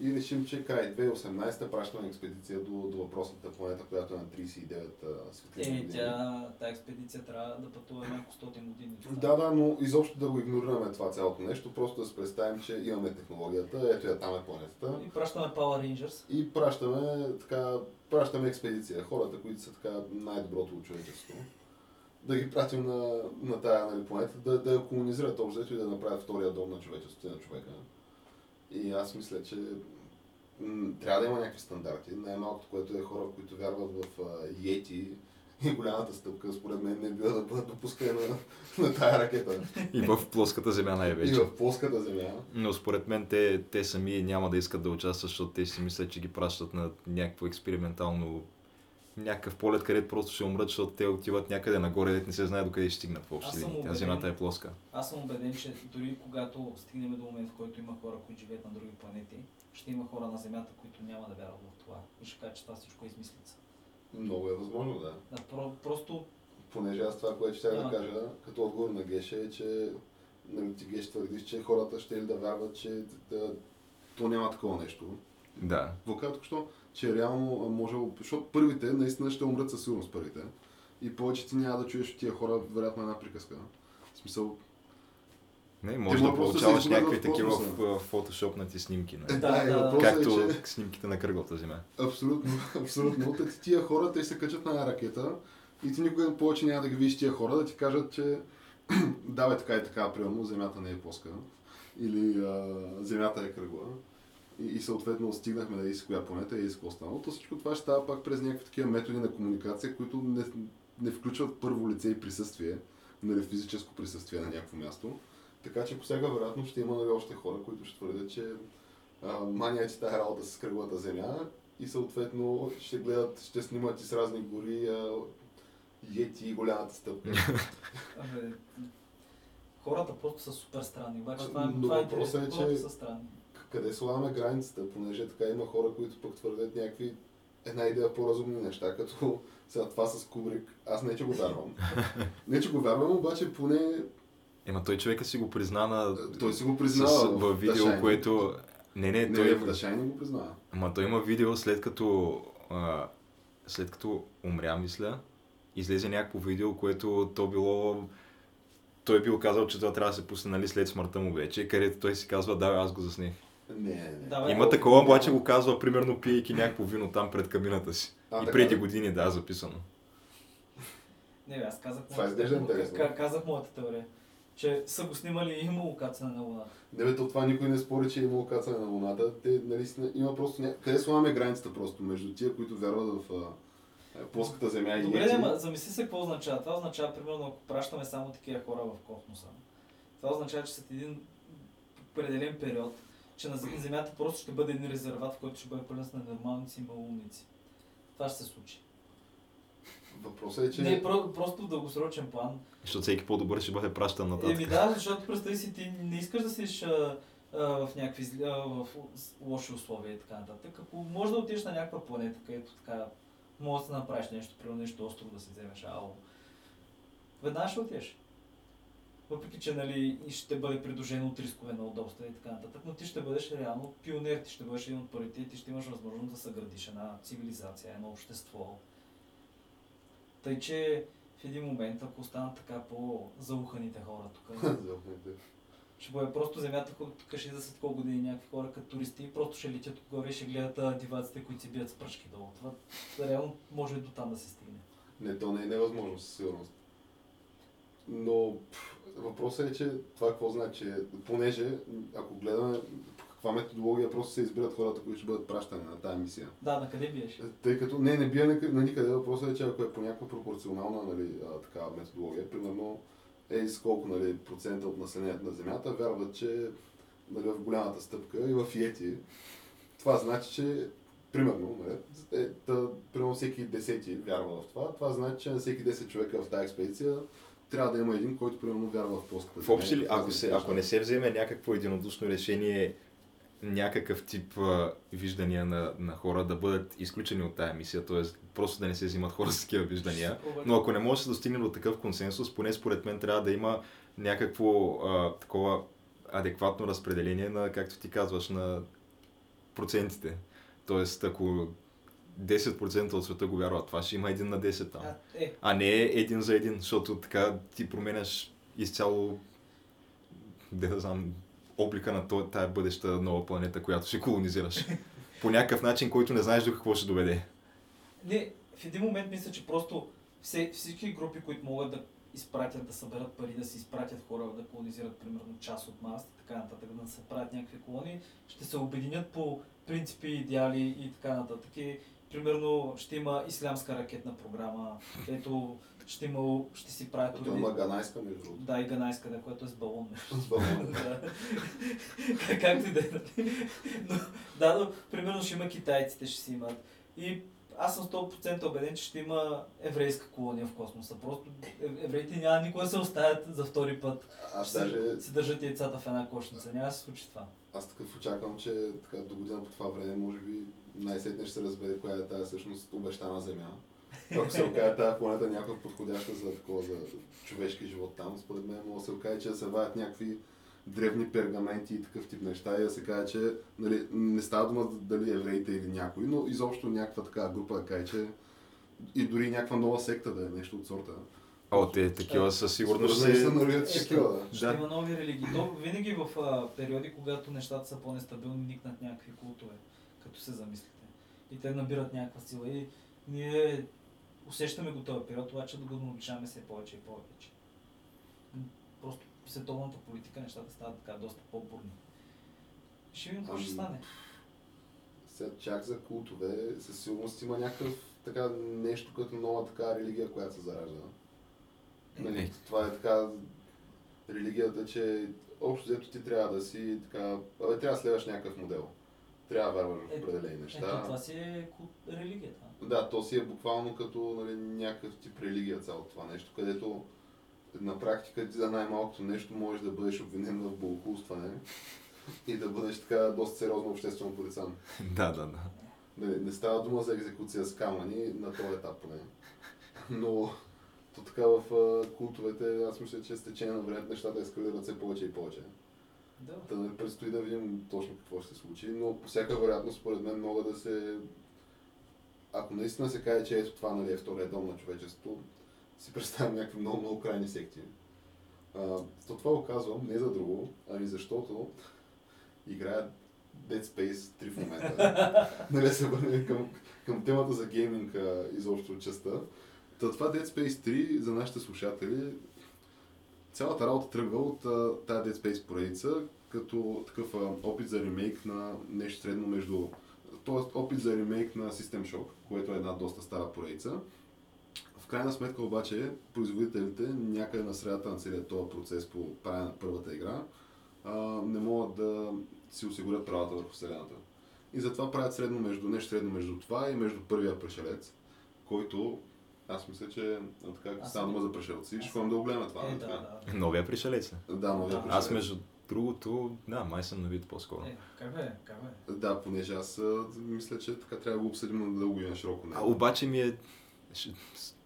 И решим, че край 2018 пращаме експедиция до, до въпросната планета, която е на 39 а, светлини Е, тя, тази експедиция трябва да пътува няколко стотин години. Да, да, но изобщо да го игнорираме това цялото нещо, просто да се представим, че имаме технологията, ето я там е планетата И пращаме Power Rangers. и пращаме, така, пращаме експедиция, хората, които са така най-доброто от човечеството. Да ги пратим на, на тая нали, планета, да, да я колонизират общо и да направят втория дом на човечеството и на човека. И аз мисля, че м, трябва да има някакви стандарти. Най-малкото, което е хора, които вярват в а, Йети и голямата стъпка, според мен не бива да бъдат допускани на, на тая ракета. И в плоската земя И най-вече. в плоската земя. Но според мен те, те сами няма да искат да участват, защото те си мислят, че ги пращат на някакво експериментално някакъв полет, където просто ще умрат, защото те отиват някъде нагоре, дето не се знае докъде ще стигнат в Аз общи съм линии. Тя убеден. земята е плоска. Аз съм убеден, че дори когато стигнем до момент, в който има хора, които живеят на други планети, ще има хора на Земята, които няма да вярват в това. И ще кажат, че това всичко е измислица. Много е възможно, да. Да, про, просто Понеже аз това, което ще да Да. кажа, като отговор на Геше е, че нали, ти Геш твърдиш, че хората ще ли да вярват, че да, то няма такова нещо. Да. Адвокат току-що, че реално може, защото първите наистина ще умрат със сигурност първите. И повече ти няма да чуеш от тия хора, вероятно една приказка. В смисъл, Не, може да да получаваш някакви такива в, в фотошопнати снимки. е, Не? да, Да, и да. въпросът Както е, че снимките на кръглата земя. Абсолютно, абсолютно. Та ти тия хора, те се качат на една ракета и ти никога повече няма да ги видиш тия хора да ти кажат, че да, бе, така и така, примерно, Земята не е плоска или а, Земята е кръгла. И, и съответно стигнахме да и с коя планета и с какво останало. То всичко това ще става пак през някакви такива методи на комуникация, които не, не включват първо лице и присъствие, нали, физическо присъствие на някакво място. Така че по всяка вероятност ще има нали, още хора, които ще твърдят, че мания ти тази работа с кръглата земя и съответно ще гледат, ще снимат и с разни гори а, Йети и голямата стъпка. абе, хората просто са супер странни. Обаче това, е- но това е въпросът е, че- са странни. Къде слагаме границата, понеже така има хора, които пък твърдят някакви една идея по-разумни неща, като сега това с Кубрик. Аз не, че го вярвам. не, че го вярвам, обаче поне Ема той човека си го призна на... той си го с, признава. в видео, Shining. което... Не, не, Не, той... в The Shining го признава. Ама той има видео след като... А, след като умря, мисля, излезе някакво видео, което то било... Той бил казал, че това трябва да се пусне нали, след смъртта му вече, където той си казва, да, аз го заснех. Не, не, не. Да, бе, Има такова, обаче го казва, примерно, пиейки някакво вино там пред кабината си. А, и преди години, да, записано. Не, бе, аз казах Това моята интересно. Ка- Казах моята теория. Че са го снимали и имало кацане на Луната. Не, бе, то това никой не спори, че е имало кацане на Луната. Те, нали, сна- има просто ня... Къде слагаме границата просто между тия, които вярват в а, а, плоската земя и Добре, ма, замисли се какво означава. Това означава, примерно, ако пращаме само такива хора в космоса. Това означава, че след един определен период, че на Зем- Земята просто ще бъде един резерват, в който ще бъде пълен с ненормалници и малумници. Това ще се случи. Въпросът е, че... Не, про, просто в дългосрочен план. Защото всеки по-добър ще бъде пращан нататък. Еми да, защото представи си, ти не искаш да си а, а, в някакви а, в лоши условия и така нататък. Ако може да отидеш на някаква планета, където така може да се направиш нещо, примерно нещо остро да си вземеш, ало. Веднага ще отидеш. Въпреки, че нали, ще бъде придружено от рискове на удобства и така нататък, но ти ще бъдеш реално пионер, ти ще бъдеш един от първите и ти ще имаш възможност да съградиш една цивилизация, едно общество. Тъй, че в един момент, ако останат така по-зауханите хора тук, ще бъде просто земята, тук ще за след колко години някакви хора като туристи, просто ще летят отгоре и ще гледат а, диваците, които си бият с пръчки долу. Това реално може и до там да се стигне. Не, то не е невъзможно със сигурност. Но пф, въпросът е, че това какво значи, понеже ако гледаме каква методология просто се избират хората, които ще бъдат пращани на тази мисия. Да, на къде биеш? Тъй като не, не бия на, никъде. Въпросът е, че ако е по някаква пропорционална нали, такава методология, примерно е с колко нали, процента от населението на Земята вярват, че нали, в голямата стъпка и в Йети, това значи, че примерно, нали, е, да, примерно всеки десети вярва в това, това значи, че на всеки 10 човека в тази експедиция трябва да има един, който примерно вярва в плоската В общи ли, ако, се, ако не се вземе някакво единодушно решение, някакъв тип а, виждания на, на хора да бъдат изключени от тая мисия, т.е. просто да не се взимат хора с такива виждания. Но ако не може да се достигне до такъв консенсус, поне според мен трябва да има някакво а, такова адекватно разпределение на, както ти казваш, на процентите. Тоест, ако 10% от света го вярва, това ще има един на 10 там. А, е, А не един за един, защото така ти променяш изцяло, де да знам, облика на тая бъдеща нова планета, която ще колонизираш. По някакъв начин, който не знаеш до какво ще доведе. не, в един момент мисля, че просто все, всички групи, които могат да изпратят, да съберат пари, да си изпратят хора, да колонизират примерно част от Марс и така нататък, да се правят някакви колонии, ще се обединят по принципи, идеали и така нататък. И, примерно ще има ислямска ракетна програма, ето ще, има, ще си правят А То има ганайска, между другото. Да, и ганайска, да, което е с балон. С балон. Да. Както и да е. нали? Но, да, но примерно ще има китайците, ще си имат. И аз съм 100% убеден, че ще има еврейска колония в космоса. Просто ев- евреите няма никога да се оставят за втори път. Аз даже, си държат яйцата в една кошница. Няма да се случи това. аз такъв очаквам, че така, до година по това време, може би, най-сетне ще се разбере коя е тази всъщност обещана земя. Ако се окаже тази планета някаква подходяща за такова, за човешки живот там, според мен може да се окаже, че да се вадят някакви древни пергаменти и такъв тип неща и да се каже, че нали, не става дума дали евреите или някой, но изобщо някаква такава група да каже, че и дори някаква нова секта да е нещо от сорта. О, те такива със сигурност Според мен се... нарвят Е, да. Ще Да. има нови религии. То винаги в а, периоди, когато нещата са по-нестабилни, никнат някакви култове, като се замислите. И те набират някаква сила. И ние усещаме го този период, обаче да го научаваме все повече и повече. Просто световната политика нещата стават така доста по-бурни. Ще видим какво ще стане. Сега чак за култове, със сигурност има някакъв така нещо като нова така религия, която се заражда. Нали, Е. това е така религията, че общо взето ти трябва да си така, абе, трябва да следваш някакъв модел. Трябва да вярваш в определени Ето, неща. това си е религията. Да, то си е буквално като нали, някакъв тип религия цялото това нещо, където на практика ти за най-малкото нещо можеш да бъдеш обвинен в богохулстване и да бъдеш така доста сериозно обществено порицан. Да, да, да. Не, не става дума за екзекуция с камъни на този етап поне. Но то така в а, култовете, аз мисля, че с течение на времето нещата ескалират все повече и повече. Да. Та нали, предстои да видим точно какво ще се случи, но по всяка вероятност, според мен, могат да се... Ако наистина се каже, че ето това нали, е втория дом на човечеството, си представям някакви много, много крайни секции. А, то това го казвам не за друго, ами защото играят Dead Space 3 в момента. нали се върнем към, към темата за гейминг изобщо частта. Та това Dead Space 3 за нашите слушатели цялата работа тръгва от тази Dead Space поредица, като такъв опит за ремейк на нещо средно между... Тоест опит за ремейк на System Shock, което е една доста стара поредица. В крайна сметка обаче производителите някъде на средата на целият този процес по правене на първата игра не могат да си осигурят правата върху вселената. И затова правят средно между, нещо средно между това и между първия пришелец, който аз мисля, че така Аз става дума за пришелци, аз ще ходим да го гледаме това. Е, нали да, да. Новия пришелец. Да, новия Да. пришелец. Аз между другото, да, май съм новит по-скоро. Е, как бе, как бе? Да, понеже аз мисля, че така трябва да го обсъдим на дълго и на широко. А обаче ми е ш-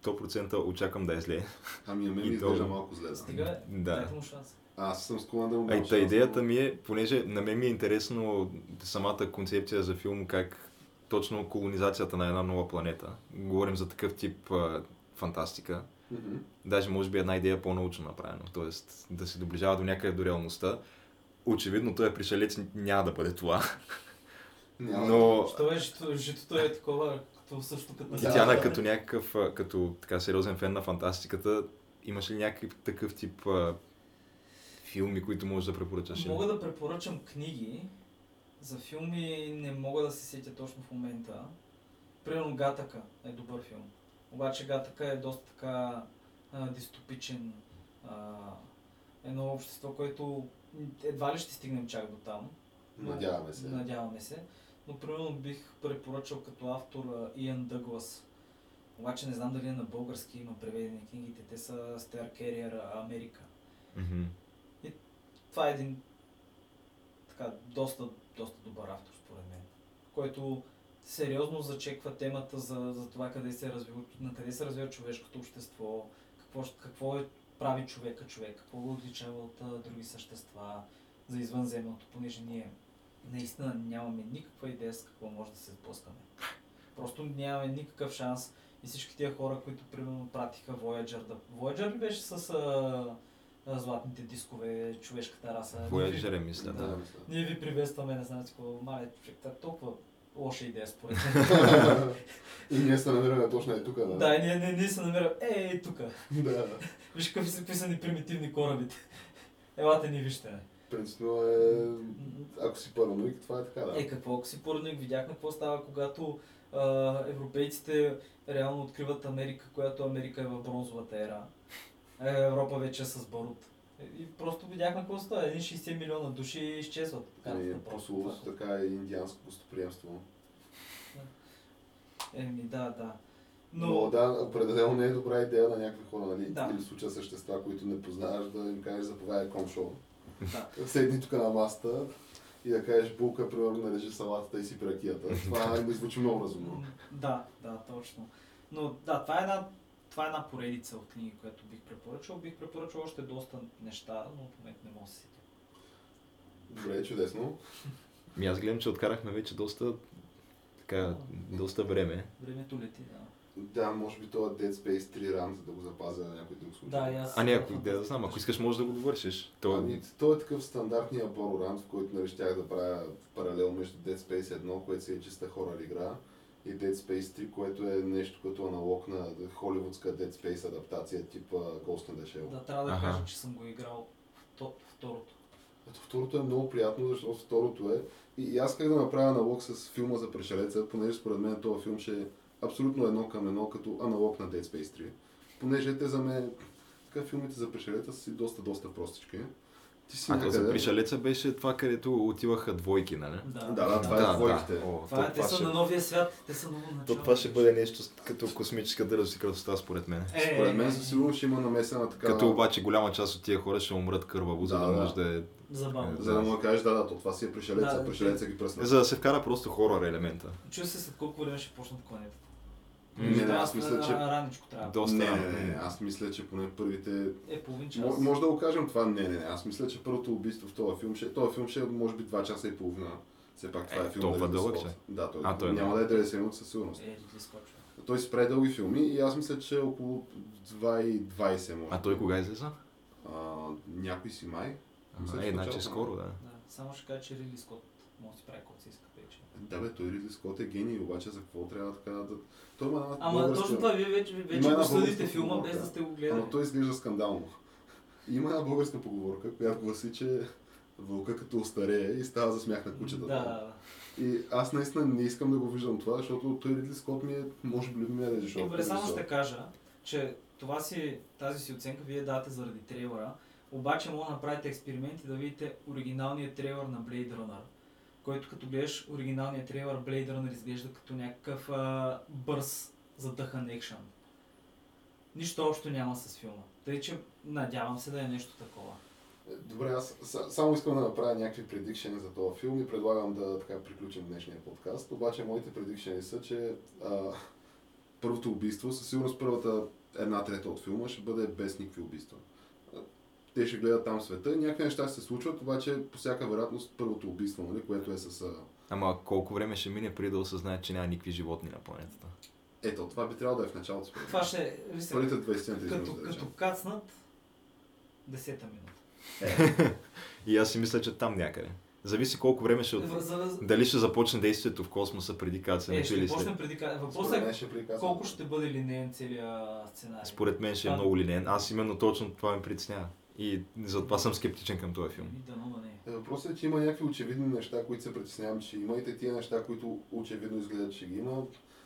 100% очаквам да е зле. Ами на мен ми то- изглежда малко зле. Да. Стига, Да. дайте му шанс. Аз съм склонен да му А дам и та идеята ми е, понеже на мен ми е интересно самата концепция за филм, как точно колонизацията на една нова планета. Говорим за такъв тип а, фантастика. Мгм. Даже може би една идея по-научно направено, т.е. да се доближава до някъде до реалността. Очевидно той пришелец няма да бъде това. Няма Но Що е, жито, житото е такова, като също като да. като някакъв, като така сериозен фен на фантастиката, имаш ли някакъв такъв тип а, филми, които можеш да препоръчаш? Мога да препоръчам книги. За филми не мога да се сетя точно в момента. Примерно Гатака е добър филм. Обаче Гатака е доста така а, дистопичен. А, едно общество, което едва ли ще стигнем чак до там. Надяваме се. Надяваме се. Но примерно бих препоръчал като автор Иан Дъглас. Обаче не знам дали е на български има преведени книгите. Те са Star Carrier Америка. Мгм. Това е един така доста, доста добър автор според мен, който сериозно зачеква темата за, за това къде се развива, на къде се развива човешкото общество, какво, какво е прави човека човек, какво го отличава от други същества, за извънземното, понеже ние наистина нямаме никаква идея с какво може да се сблъскаме. Просто нямаме никакъв шанс и всички тия хора, които примерно пратиха Voyager да... Voyager ли беше с а, златните дискове, човешката раса? Voyager е, мисля, Да, да. Ние ви приветстваме, не знам какво, мале, човек, това е толкова лоша идея според мен. И ние се намираме точно е тук, да. да, и ние, ние, ние се намираме, е, е, тук. да. Виж какви са писани примитивни корабите. Елате ни вижте. Принципно е, ако си параноик, това е така, да. Е, какво ако си поръдник, видяхме какво става, когато а, европейците реално откриват Америка, която Америка е в бронзовата ера. Е, Европа вече е с барут. Е, И просто видяхме какво става. Един 60 милиона души изчезват. Ами, Картата просто. така е индианско гостоприемство. Еми, да, да. Но, Но, да, определено не е добра идея на някакви хора, нали? Да. Или случая същества, които не познаваш, да им кажеш заповядай ком шоу. да. Седни тук на масата и да кажеш булка, примерно, нарежи салатата и си ракията. Това ми звучи много разумно. Да, да, точно. Но да, това е една, това е една поредица от книги, която бих препоръчал. Бих препоръчал още доста неща, но в момента не мога да се сетя. Добре, чудесно. И аз гледам, че откарахме вече доста, така, доста време. Времето лети, да. Да, може би това Dead Space 3 ран, за да го запазя на някой друг случай. Да, аз. А не, ако да, да знам, ако искаш може да го довършиш. То, Ами, то е такъв стандартния Borderlands, в който нали, щях да правя паралел между Dead Space 1, което си е чиста хорър игра, и Dead Space 3, което е нещо като аналог на холивудска Dead Space адаптация типа Ghost in the Shell. Да, трябва да Аха. кажа, че съм го играл вто- второто. Ето второто е много приятно, защото второто е. И, и аз как да направя аналог с филма за пришелеца, понеже според мен този филм ще е абсолютно едно към едно, като аналог на Dead Space 3. Понеже те за мен, така филмите за пришелеца са си доста, доста простички. Ти си а то за пришелеца беше това, където отиваха двойки, нали? Да, Да, да, това е двойките. О, Това е, то те са ще- на новия свят, те са ново начало. То това ще бъде нещо като космическа красота, според мен. Е, Според мен е, със сигурност ще има намеса на така. Като обаче голяма част от тия хора ще умрат кърваво, за Да, да да. може да е... Забавно. За да му кажеш, да, да, то това си е пришелеца, Да, пришелеца ги пръсна. За да се вкара просто хорор елемента. Чуя се след колко време ще почнат кланетата. М, Не, не, аз мисля, че... Раничко трябва. Доста. Не, не, не, аз мисля, че поне първите... Е, половин час. Мо- Може да го кажем това, не, не, не, аз мисля, че първото убийство в този филм ще, този филм ще е може би 2 часа и половина. Все пак това е, Е, филм. толкова на дълъг ще? Скот. Да, той, А, той е няма да е 90 минути със сигурност. Е. Той спре дълги филми и аз мисля, че е около 2 и 20 може. А той кога излиза? А, някой си май. Мисля, е, значи скоро, да. Да, само ще кажа, че Ридли Скот може да си прави каквото си иска. Да бе, той Ридли Скот е гений, обаче за какво трябва така да... Той има Ама българска- точно това, вие вече, вече го съдите филма, без поговорка. да сте го гледали. Ама той изглежда скандално. Има една българска поговорка, която гласи, че вълка като остарее и става за смях на кучетата. Да, И аз наистина не искам да го виждам това, защото той Ридли Скот ми е, може би, любимия режисьор. Добре, само ще кажа, че това си, тази си оценка вие давате заради трейлера, обаче мога да направите експерименти да видите оригиналния трейлер на Blade Runner, който като гледаш оригиналния трейлер, Blade Runner изглежда като някакъв а, бърз, задъхан екшън. Нищо общо няма с филма. Тъй, че надявам се да е нещо такова. Добре, аз са- само искам да направя някакви предикшени за този филм и предлагам да така приключим днешния подкаст. Обаче моите предикшени са, че а, първото убийство, със сигурност първата една трета от филма ще бъде без никакви убийства. Те ще гледат там света, някакви неща се случват, обаче по всяка вероятност първото убийство, нали, което е с... Ама колко време ще мине преди да осъзнаят, че няма никакви животни на планетата? Ето, това би трябвало да е в началото. според. Това ще е, сега, Първите 20 на като, да като кацнат, десета минута. И аз си мисля, че там някъде. Зависи колко време ще... От... За, за, Дали ще започне действието в космоса преди е, кацането ще или след... преди... Въпросът е ще приказвам. колко ще бъде линейен целият сценарий. Според мен ще е много линейен. Аз именно точно това ме притеснява. И затова съм скептичен към този филм. Е. Е, Въпросът е, че има някакви очевидни неща, които се притеснявам, че има и те тия неща, които очевидно изглеждат, че ги има.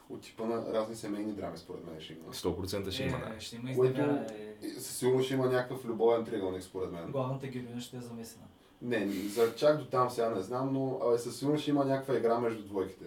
От типа на разни семейни драми, според мен ще има. 100% ще има, да. Е, ще има Което- Е, със сигурност ще има някакъв любовен триъгълник, според мен. главната героиня ще е замесена. Не, за чак до там сега не знам, но абе, със сигурност ще има някаква игра между двойките.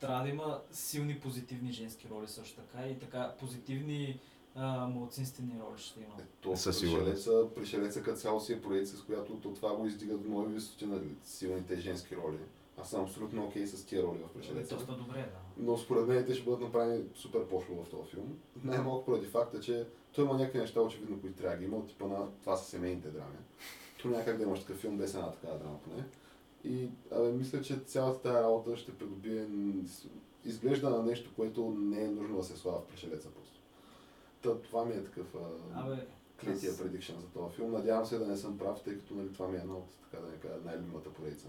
Трябва да има силни позитивни женски роли също така и така позитивни а, малцинствени роли ще има. Е, то Със пришелеца, пришелеца като цяло си е поредица, с която то това го издига до нови висоти на силните женски роли. Аз съм абсолютно окей с тия роли в пришелеца. Доста добре, да. Но според мен те ще бъдат направени супер пошло в този филм. Най-малко поради факта, че той има някакви неща, очевидно, които трябва да ги има, от типа на това са семейните драми. То няма как да имаш такъв филм без една такава драма поне. И абе, мисля, че цялата тази работа ще придобие изглежда на нещо, което не е нужно да се слава в пришелеца просто. Това ми е такъв Абе, клетия аз- предикшен за този филм. Надявам се да не съм прав, тъй като нали, това ми е една от така да не кажа, най-любимата поредица.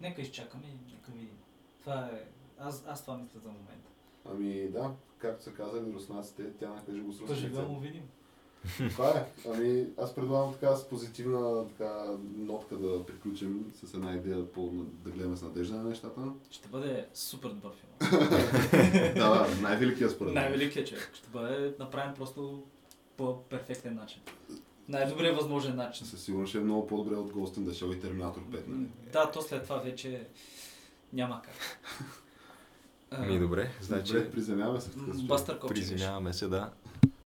нека изчакаме нека видим. Това е... Аз, аз това мисля за момента. Ами да, както са казали руснаците, тя накажи го с акцент. му видим. Това е. Ами аз предлагам така с позитивна така, нотка да приключим с една идея по, да гледаме с надежда на нещата. Ще бъде супер добър филм. да, да, най-великият според мен. Най-великият човек. Ще бъде направен просто по перфектен начин. Най-добрият възможен начин. Със сигурност ще е много по-добре от Ghost in the Shell и Терминатор 5. Нали? Да, то след това вече няма как. Ми добре, значи Добре, приземяваме се в такъв случай. Бастър приземяваме се, да.